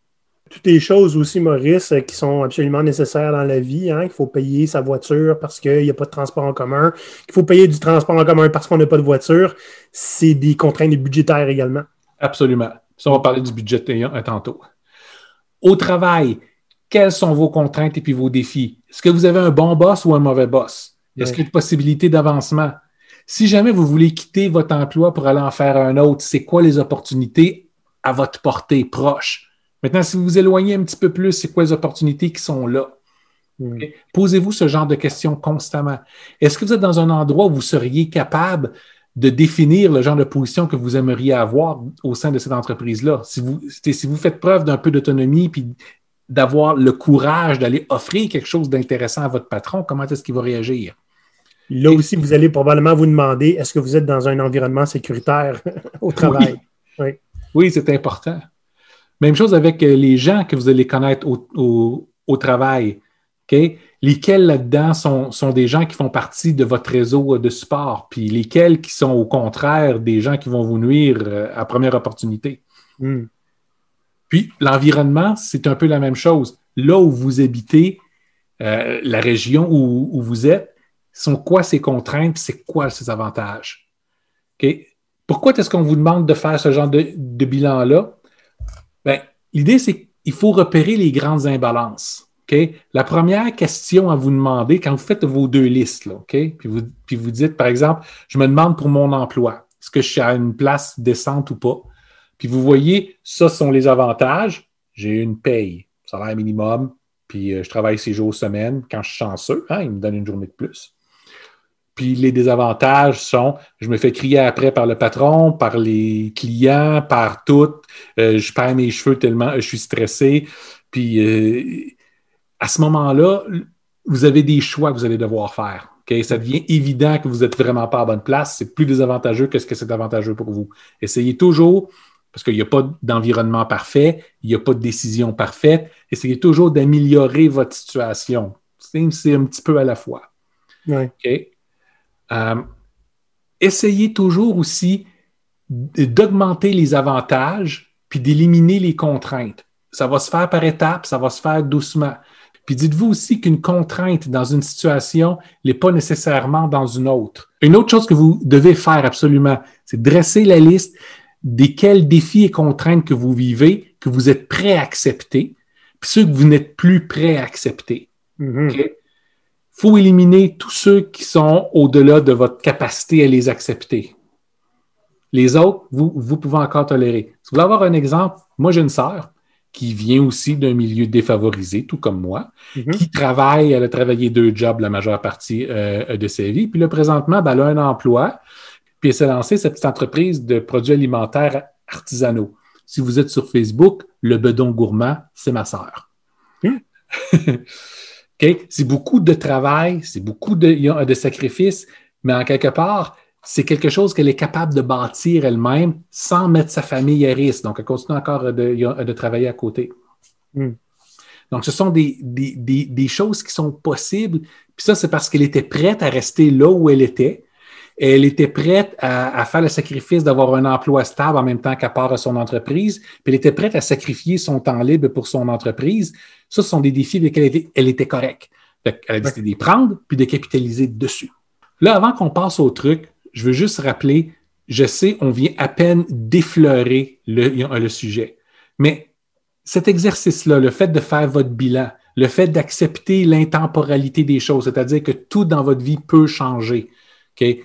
Toutes les choses aussi, Maurice, qui sont absolument nécessaires dans la vie. Hein, qu'il faut payer sa voiture parce qu'il n'y a pas de transport en commun, qu'il faut payer du transport en commun parce qu'on n'a pas de voiture, c'est des contraintes budgétaires également. Absolument. Ça, on va parler du budget tantôt. Au travail, quelles sont vos contraintes et puis vos défis? Est-ce que vous avez un bon boss ou un mauvais boss? Est-ce qu'il y a une possibilité d'avancement? Si jamais vous voulez quitter votre emploi pour aller en faire un autre, c'est quoi les opportunités à votre portée proche? Maintenant, si vous vous éloignez un petit peu plus, c'est quoi les opportunités qui sont là? Posez-vous ce genre de questions constamment. Est-ce que vous êtes dans un endroit où vous seriez capable de définir le genre de position que vous aimeriez avoir au sein de cette entreprise-là. Si vous, si vous faites preuve d'un peu d'autonomie puis d'avoir le courage d'aller offrir quelque chose d'intéressant à votre patron, comment est-ce qu'il va réagir? Là aussi, vous allez probablement vous demander est-ce que vous êtes dans un environnement sécuritaire au travail? Oui, oui. c'est important. Même chose avec les gens que vous allez connaître au, au travail. OK? Lesquels là-dedans sont, des gens qui font partie de votre réseau de support, puis lesquels qui sont au contraire des gens qui vont vous nuire euh, à première opportunité. Hmm. Puis l'environnement, c'est un peu la même chose. Là où vous habitez, euh, la région où, vous êtes, sont quoi ces contraintes, c'est quoi ces avantages? Pourquoi est-ce qu'on vous demande de faire ce genre de, bilan-là? Ben, l'idée, c'est qu'il faut repérer les grandes imbalances. La première question à vous demander quand vous faites vos deux listes, là, puis, vous, puis vous dites, par exemple, je me demande pour mon emploi, est-ce que je suis à une place décente ou pas? Puis vous voyez, ça sont les avantages. J'ai une paye, salaire minimum, puis euh, je travaille six jours semaine. Quand je suis chanceux, hein, il me donne une journée de plus. Puis les désavantages sont, je me fais crier après par le patron, par les clients, par tout. Euh, je perds mes cheveux tellement je suis stressé. Puis euh, à ce moment-là, vous avez des choix que vous allez devoir faire. Ça devient évident que vous n'êtes vraiment pas à bonne place. C'est plus désavantageux que ce que c'est avantageux pour vous. Essayez toujours, parce qu'il n'y a pas d'environnement parfait, il n'y a pas de décision parfaite, essayez toujours d'améliorer votre situation. C'est un petit peu à la fois. Euh, essayez toujours aussi d'augmenter les avantages puis d'éliminer les contraintes. Ça va se faire par étapes, ça va se faire doucement. Puis dites-vous aussi qu'une contrainte dans une situation n'est pas nécessairement dans une autre. Une autre chose que vous devez faire absolument, c'est dresser la liste desquels défis et contraintes que vous vivez, que vous êtes prêt à accepter, puis ceux que vous n'êtes plus prêt à accepter. Il mm-hmm. faut éliminer tous ceux qui sont au-delà de votre capacité à les accepter. Les autres, vous, vous pouvez encore tolérer. Si vous voulez avoir un exemple, moi j'ai une sœur, qui vient aussi d'un milieu défavorisé, tout comme moi, mhm. qui travaille, elle a travaillé deux jobs la majeure partie euh, de sa vie. Puis là, présentement, ben, elle a un emploi, puis elle s'est lancée cette petite entreprise de produits alimentaires artisanaux. Si vous êtes sur Facebook, le bedon gourmand, c'est ma sœur. Hmm. C'est beaucoup de travail, c'est beaucoup de, de sacrifices, mais en quelque part, c'est quelque chose qu'elle est capable de bâtir elle-même sans mettre sa famille à risque. Donc, elle continue encore de, travailler à côté. Hmm. Donc, ce sont des, des, choses qui sont possibles. Puis ça, c'est parce qu'elle était prête à rester là où elle était. elle était prête à, faire le sacrifice d'avoir un emploi stable en même temps qu'à part à son entreprise, puis elle était prête à sacrifier son temps libre pour son entreprise. Ça, ce sont des défis lesquels elle était, correcte. elle a décidé de les prendre, puis de capitaliser dessus. Là, avant qu'on passe au truc, je veux juste rappeler, je sais, on vient à peine d'effleurer le, sujet, mais cet exercice-là, le fait de faire votre bilan, le fait d'accepter l'intemporalité des choses, c'est-à-dire que tout dans votre vie peut changer.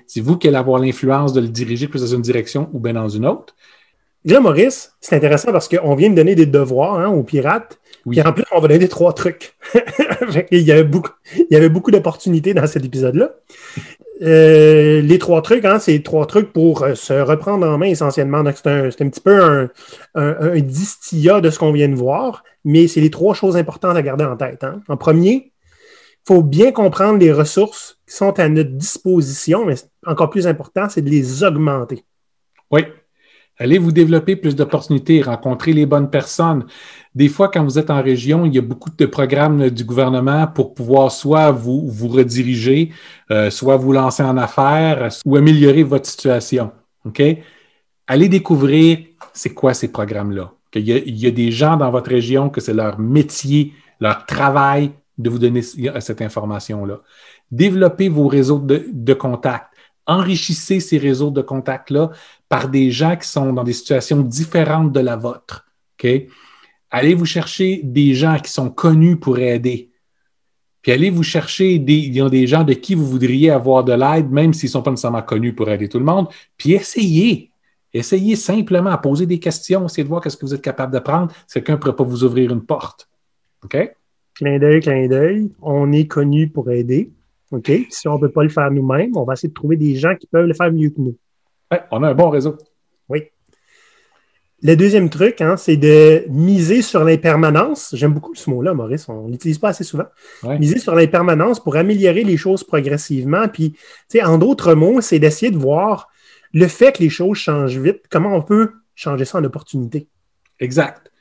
C'est vous qui allez avoir l'influence de le diriger plus dans une direction ou bien dans une autre. Là, Maurice, c'est intéressant parce qu'on vient de donner des devoirs hein, aux pirates. Oui. en plus, on va donner trois trucs. il y avait beaucoup, beaucoup d'opportunités dans cet épisode-là. Euh, les trois trucs, hein, c'est trois trucs pour euh, se reprendre en main essentiellement. c'est un, petit peu un, un, distillat de ce qu'on vient de voir, mais c'est les trois choses importantes à garder en tête. Hein. En premier, il faut bien comprendre les ressources qui sont à notre disposition, mais encore plus important, c'est de les augmenter. Oui. Allez vous développer plus d'opportunités, rencontrer les bonnes personnes. Des fois, quand vous êtes en région, il y a beaucoup de programmes du gouvernement pour pouvoir soit vous, rediriger, euh, soit vous lancer en affaires ou améliorer votre situation. OK? Allez découvrir c'est quoi ces programmes-là. Il y, a, des gens dans votre région que c'est leur métier, leur travail de vous donner cette information-là. Développez vos réseaux de, de contacts. Enrichissez ces réseaux de contacts-là par des gens qui sont dans des situations différentes de la vôtre. Allez vous chercher des gens qui sont connus pour aider. Puis allez vous chercher des, des gens de qui vous voudriez avoir de l'aide, même s'ils ne sont pas nécessairement connus pour aider tout le monde. Puis essayez. Essayez simplement à poser des questions, essayez de voir ce que vous êtes capable de prendre. Quelqu'un ne pourrait pas vous ouvrir une porte. OK? Clin d'œil, clin d'œil. On est connu pour aider. OK? Si on ne peut pas le faire nous-mêmes, on va essayer de trouver des gens qui peuvent le faire mieux que nous. on a un bon réseau. Le deuxième truc, hein, c'est de miser sur l'impermanence. J'aime beaucoup ce mot-là, Maurice. On ne l'utilise pas assez souvent. Miser sur l'impermanence pour améliorer les choses progressivement. Puis, en d'autres mots, c'est d'essayer de voir le fait que les choses changent vite, comment on peut changer ça en opportunité. Exact.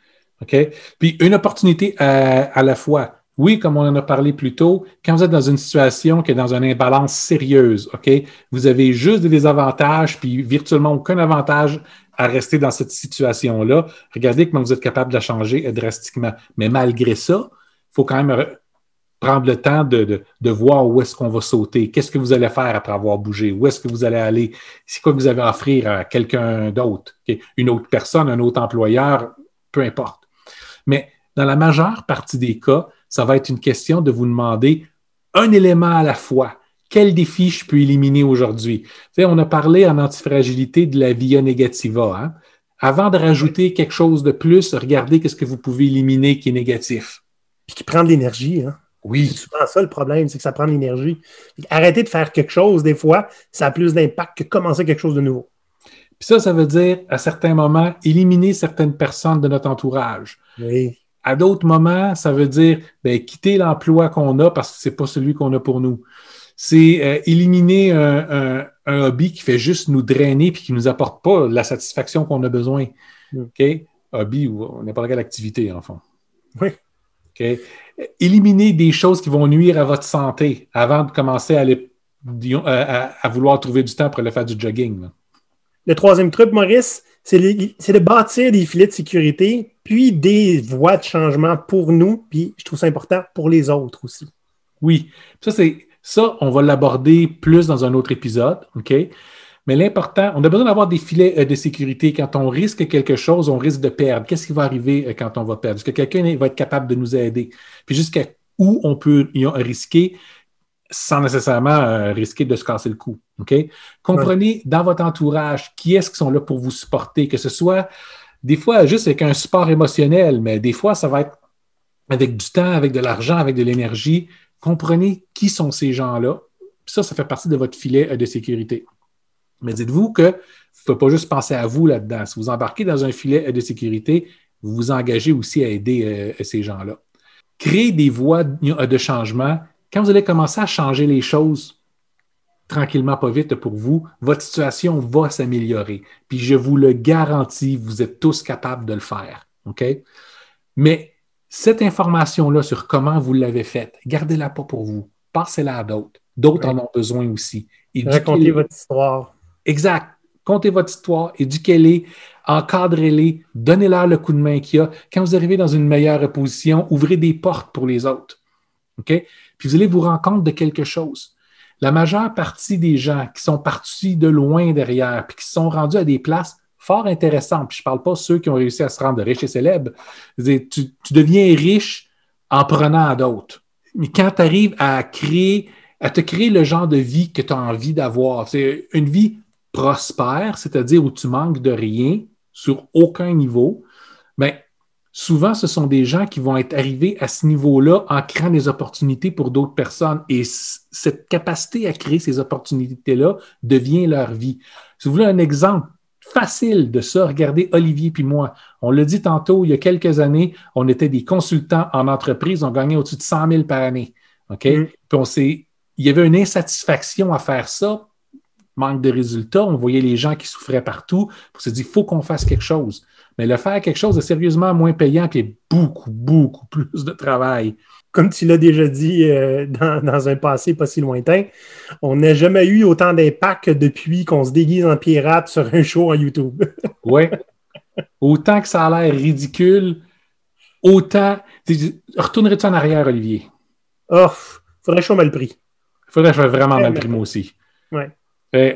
OK? Puis, une opportunité à la fois. Oui, comme on en a parlé plus tôt, quand vous êtes dans une situation qui est dans une imbalance sérieuse, OK, vous avez juste des désavantages, puis virtuellement aucun avantage à rester dans cette situation-là. Regardez comment vous êtes capable de la changer drastiquement. Mais malgré ça, il faut quand même prendre le temps de, voir où est-ce qu'on va sauter, qu'est-ce que vous allez faire après avoir bougé, où est-ce que vous allez aller, c'est quoi que vous avez à offrir à quelqu'un d'autre, une autre personne, un autre employeur, peu importe. Mais dans la majeure partie des cas, ça va être une question de vous demander un élément à la fois. Quel défi je peux éliminer aujourd'hui? on a parlé en antifragilité de la via negativa. Hein? Avant de rajouter quelque chose de plus, regardez qu'est-ce que vous pouvez éliminer qui est négatif. Puis qui prend de l'énergie. Hein? Oui. C'est souvent ça le problème, c'est que ça prend de l'énergie. Arrêtez de faire quelque chose, des fois, ça a plus d'impact que commencer quelque chose de nouveau. Puis ça, ça veut dire, à certains moments, éliminer certaines personnes de notre entourage. Oui. À d'autres moments, ça veut dire ben, quitter l'emploi qu'on a parce que ce n'est pas celui qu'on a pour nous. C'est euh, éliminer un, hobby qui fait juste nous drainer et qui ne nous apporte pas la satisfaction qu'on a besoin. Mm. OK? Hobby ou n'importe quelle activité, en fond. Oui. OK? Éliminer des choses qui vont nuire à votre santé avant de commencer à, aller, à, vouloir trouver du temps pour aller faire du jogging. Le troisième truc, Maurice, c'est de bâtir des filets de sécurité, puis des voies de changement pour nous, puis je trouve ça important pour les autres aussi. Oui, ça, c'est ça, on va l'aborder plus dans un autre épisode, OK? Mais l'important, on a besoin d'avoir des filets euh, de sécurité. Quand on risque quelque chose, on risque de perdre. Qu'est-ce qui va arriver euh, quand on va perdre? Est-ce que quelqu'un va être capable de nous aider? Puis jusqu'à où on peut risquer? Sans nécessairement euh, risquer de se casser le cou. OK? Comprenez dans votre entourage qui est-ce qui sont là pour vous supporter, que ce soit des fois juste avec un support émotionnel, mais des fois, ça va être avec du temps, avec de l'argent, avec de l'énergie. Comprenez qui sont ces gens-là. Ça, ça fait partie de votre filet euh, de sécurité. Mais dites-vous que vous ne pouvez pas juste penser à vous là-dedans. Si vous embarquez dans un filet euh, de sécurité, vous vous engagez aussi à aider ces gens-là. Créez des voies de changement quand vous allez commencer à changer les choses tranquillement, pas vite pour vous, votre situation va s'améliorer. Puis je vous le garantis, vous êtes tous capables de le faire. OK? Mais cette information-là sur comment vous l'avez faite, gardez-la pas pour vous. Passez-la à d'autres. D'autres en ont besoin aussi. Racontez votre histoire. Exact. Contez votre histoire, éduquez-les, encadrez-les, donnez-leur le coup de main qu'il y a. Quand vous arrivez dans une meilleure position, ouvrez des portes pour les autres. OK? Vous allez vous rendre compte de quelque chose. La majeure partie des gens qui sont partis de loin derrière, puis qui sont rendus à des places fort intéressantes, puis je ne parle pas ceux qui ont réussi à se rendre riches et célèbres, tu, deviens riche en prenant à d'autres. Mais quand tu arrives à créer, à te créer le genre de vie que tu as envie d'avoir, c'est une vie prospère, c'est-à-dire où tu manques de rien sur aucun niveau, bien, souvent, ce sont des gens qui vont être arrivés à ce niveau-là en créant des opportunités pour d'autres personnes. Et cette capacité à créer ces opportunités-là devient leur vie. Si vous voulez un exemple facile de ça, regardez Olivier puis moi. On l'a dit tantôt, il y a quelques années, on était des consultants en entreprise, on gagnait au-dessus de 100 000 par année. OK? Mm. Puis on s'est, il y avait une insatisfaction à faire ça manque de résultats, on voyait les gens qui souffraient partout. On s'est dit, il faut qu'on fasse quelque chose. Mais le faire quelque chose de sérieusement moins payant, puis beaucoup, beaucoup plus de travail. Comme tu l'as déjà dit euh, dans, un passé pas si lointain, on n'a jamais eu autant d'impact depuis qu'on se déguise en pirate sur un show en YouTube. oui. Autant que ça a l'air ridicule, autant. Retournerais-tu en arrière, Olivier? Oh, faudrait que je sois mal pris. Faudrait que je sois vraiment mal pris, moi aussi. Ouais. Euh,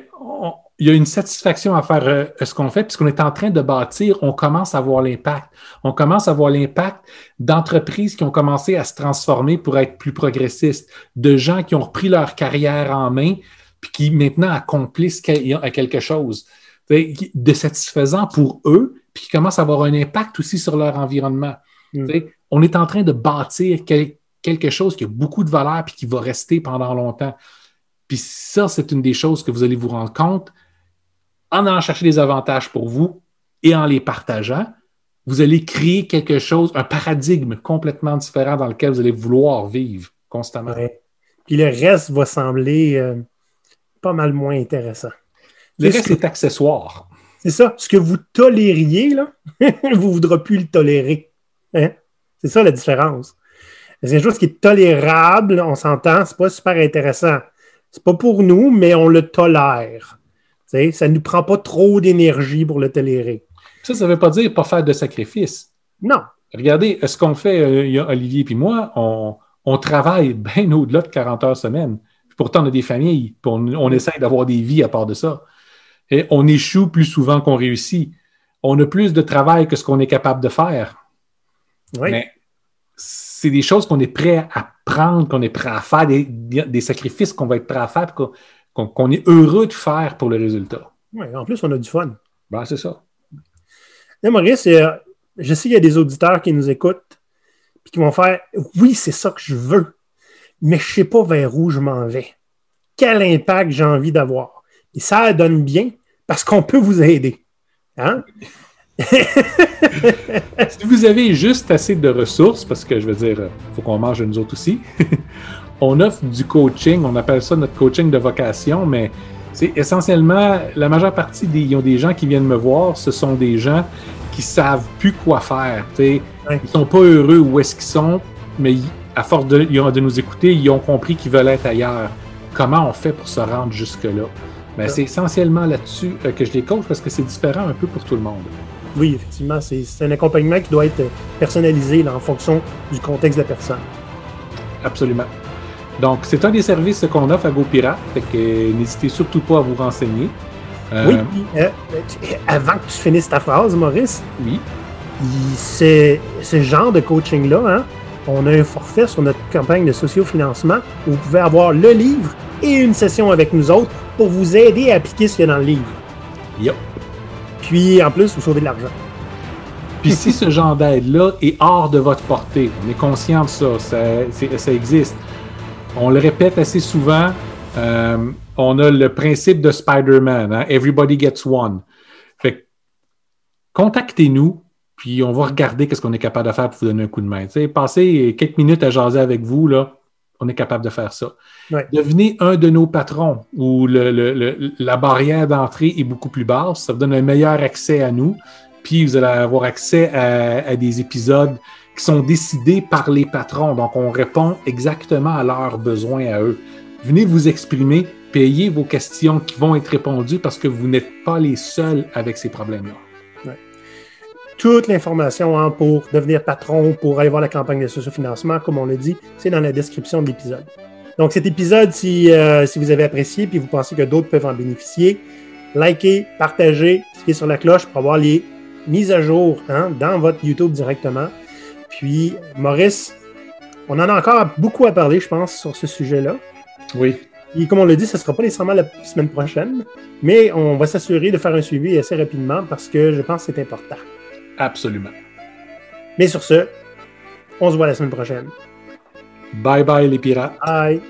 il y a une satisfaction à faire euh, ce qu'on fait, puisqu'on est en train de bâtir, on commence à voir l'impact. On commence à voir l'impact d'entreprises qui ont commencé à se transformer pour être plus progressistes, de gens qui ont repris leur carrière en main, puis qui maintenant accomplissent quelque chose de satisfaisant pour eux, puis qui commencent à avoir un impact aussi sur leur environnement. Mm. On est en train de bâtir quelque chose qui a beaucoup de valeur puis qui va rester pendant longtemps. Puis ça, c'est une des choses que vous allez vous rendre compte en allant chercher des avantages pour vous et en les partageant. Vous allez créer quelque chose, un paradigme complètement différent dans lequel vous allez vouloir vivre constamment. Puis le reste va sembler euh, pas mal moins intéressant. Le reste est accessoire. C'est ça. Ce que vous tolériez, là, vous ne voudrez plus le tolérer. Hein? C'est ça la différence. C'est quelque chose qui est tolérable, on s'entend, c'est pas super intéressant. C'est pas pour nous, mais on le tolère. Ça ne nous prend pas trop d'énergie pour le tolérer. Ça, ça ne veut pas dire pas faire de sacrifice. Non. Regardez, ce qu'on fait, euh, Olivier et moi, on, travaille bien au-delà de 40 heures semaine. Pourtant, on a des familles, on, on essaie d'avoir des vies à part de ça. Et on échoue plus souvent qu'on réussit. On a plus de travail que ce qu'on est capable de faire. Oui. Mais c'est des choses qu'on est prêt à prendre, qu'on est prêt à faire, des, sacrifices qu'on va être prêt à faire, qu'on est heureux de faire pour le résultat. Oui, en plus, on a du fun. Ben, c'est ça. Maurice, euh, je sais qu'il y a des auditeurs qui nous écoutent et qui vont faire Oui, c'est ça que je veux, mais je ne sais pas vers où je m'en vais. Quel impact j'ai envie d'avoir? Et ça donne bien parce qu'on peut vous aider. Hein? si vous avez juste assez de ressources, parce que je veux dire, il faut qu'on mange nous autres aussi, on offre du coaching, on appelle ça notre coaching de vocation, mais c'est essentiellement, la majeure partie des, ont des gens qui viennent me voir, ce sont des gens qui savent plus quoi faire. Ils Ils sont pas heureux où est-ce qu'ils sont, mais à force de, de nous écouter, ils ont compris qu'ils veulent être ailleurs. Comment on fait pour se rendre jusque-là? Ben, c'est essentiellement là-dessus euh, que je les coach parce que c'est différent un peu pour tout le monde. Oui, effectivement, c'est un accompagnement qui doit être personnalisé en fonction du contexte de la personne. Absolument. Donc, c'est un des services qu'on offre à GoPirate, fait que n'hésitez surtout pas à vous renseigner. Euh, oui, euh, avant que tu finisses ta phrase, Maurice, oui. c'est ce genre de coaching-là, hein, on a un forfait sur notre campagne de sociofinancement où vous pouvez avoir le livre et une session avec nous autres pour vous aider à appliquer ce qu'il y a dans le livre. Yep. Puis en plus, vous sauvez de l'argent. Puis si ce genre d'aide-là est hors de votre portée, on est conscient de ça, ça, existe. On le répète assez souvent, euh, on a le principe de Spider-Man, hein, Everybody gets one. Fait contactez-nous, puis on va regarder qu'est-ce qu'on est capable de faire pour vous donner un coup de main. T'sais, passer quelques minutes à jaser avec vous, là, on est capable de faire ça. Devenez un de nos patrons où la barrière d'entrée est beaucoup plus basse. Ça vous donne un meilleur accès à nous. Puis vous allez avoir accès à, des épisodes qui sont décidés par les patrons. Donc, on répond exactement à leurs besoins à eux. Venez vous exprimer, Payez vos questions qui vont être répondues parce que vous n'êtes pas les seuls avec ces problèmes-là. Toute l'information hein, pour devenir patron, pour aller voir la campagne de socio-financement, comme on l'a dit, c'est dans la description de l'épisode. Donc cet épisode, si, euh, si vous avez apprécié puis vous pensez que d'autres peuvent en bénéficier, likez, partagez, cliquez sur la cloche pour avoir les mises à jour hein, dans votre YouTube directement. Puis, Maurice, on en a encore beaucoup à parler, je pense, sur ce sujet-là. Oui. Et comme on l'a dit, ce ne sera pas nécessairement la semaine prochaine, mais on va s'assurer de faire un suivi assez rapidement parce que je pense que c'est important. Absolument. Mais sur ce, on se voit la semaine prochaine. Bye bye les pirates. Bye.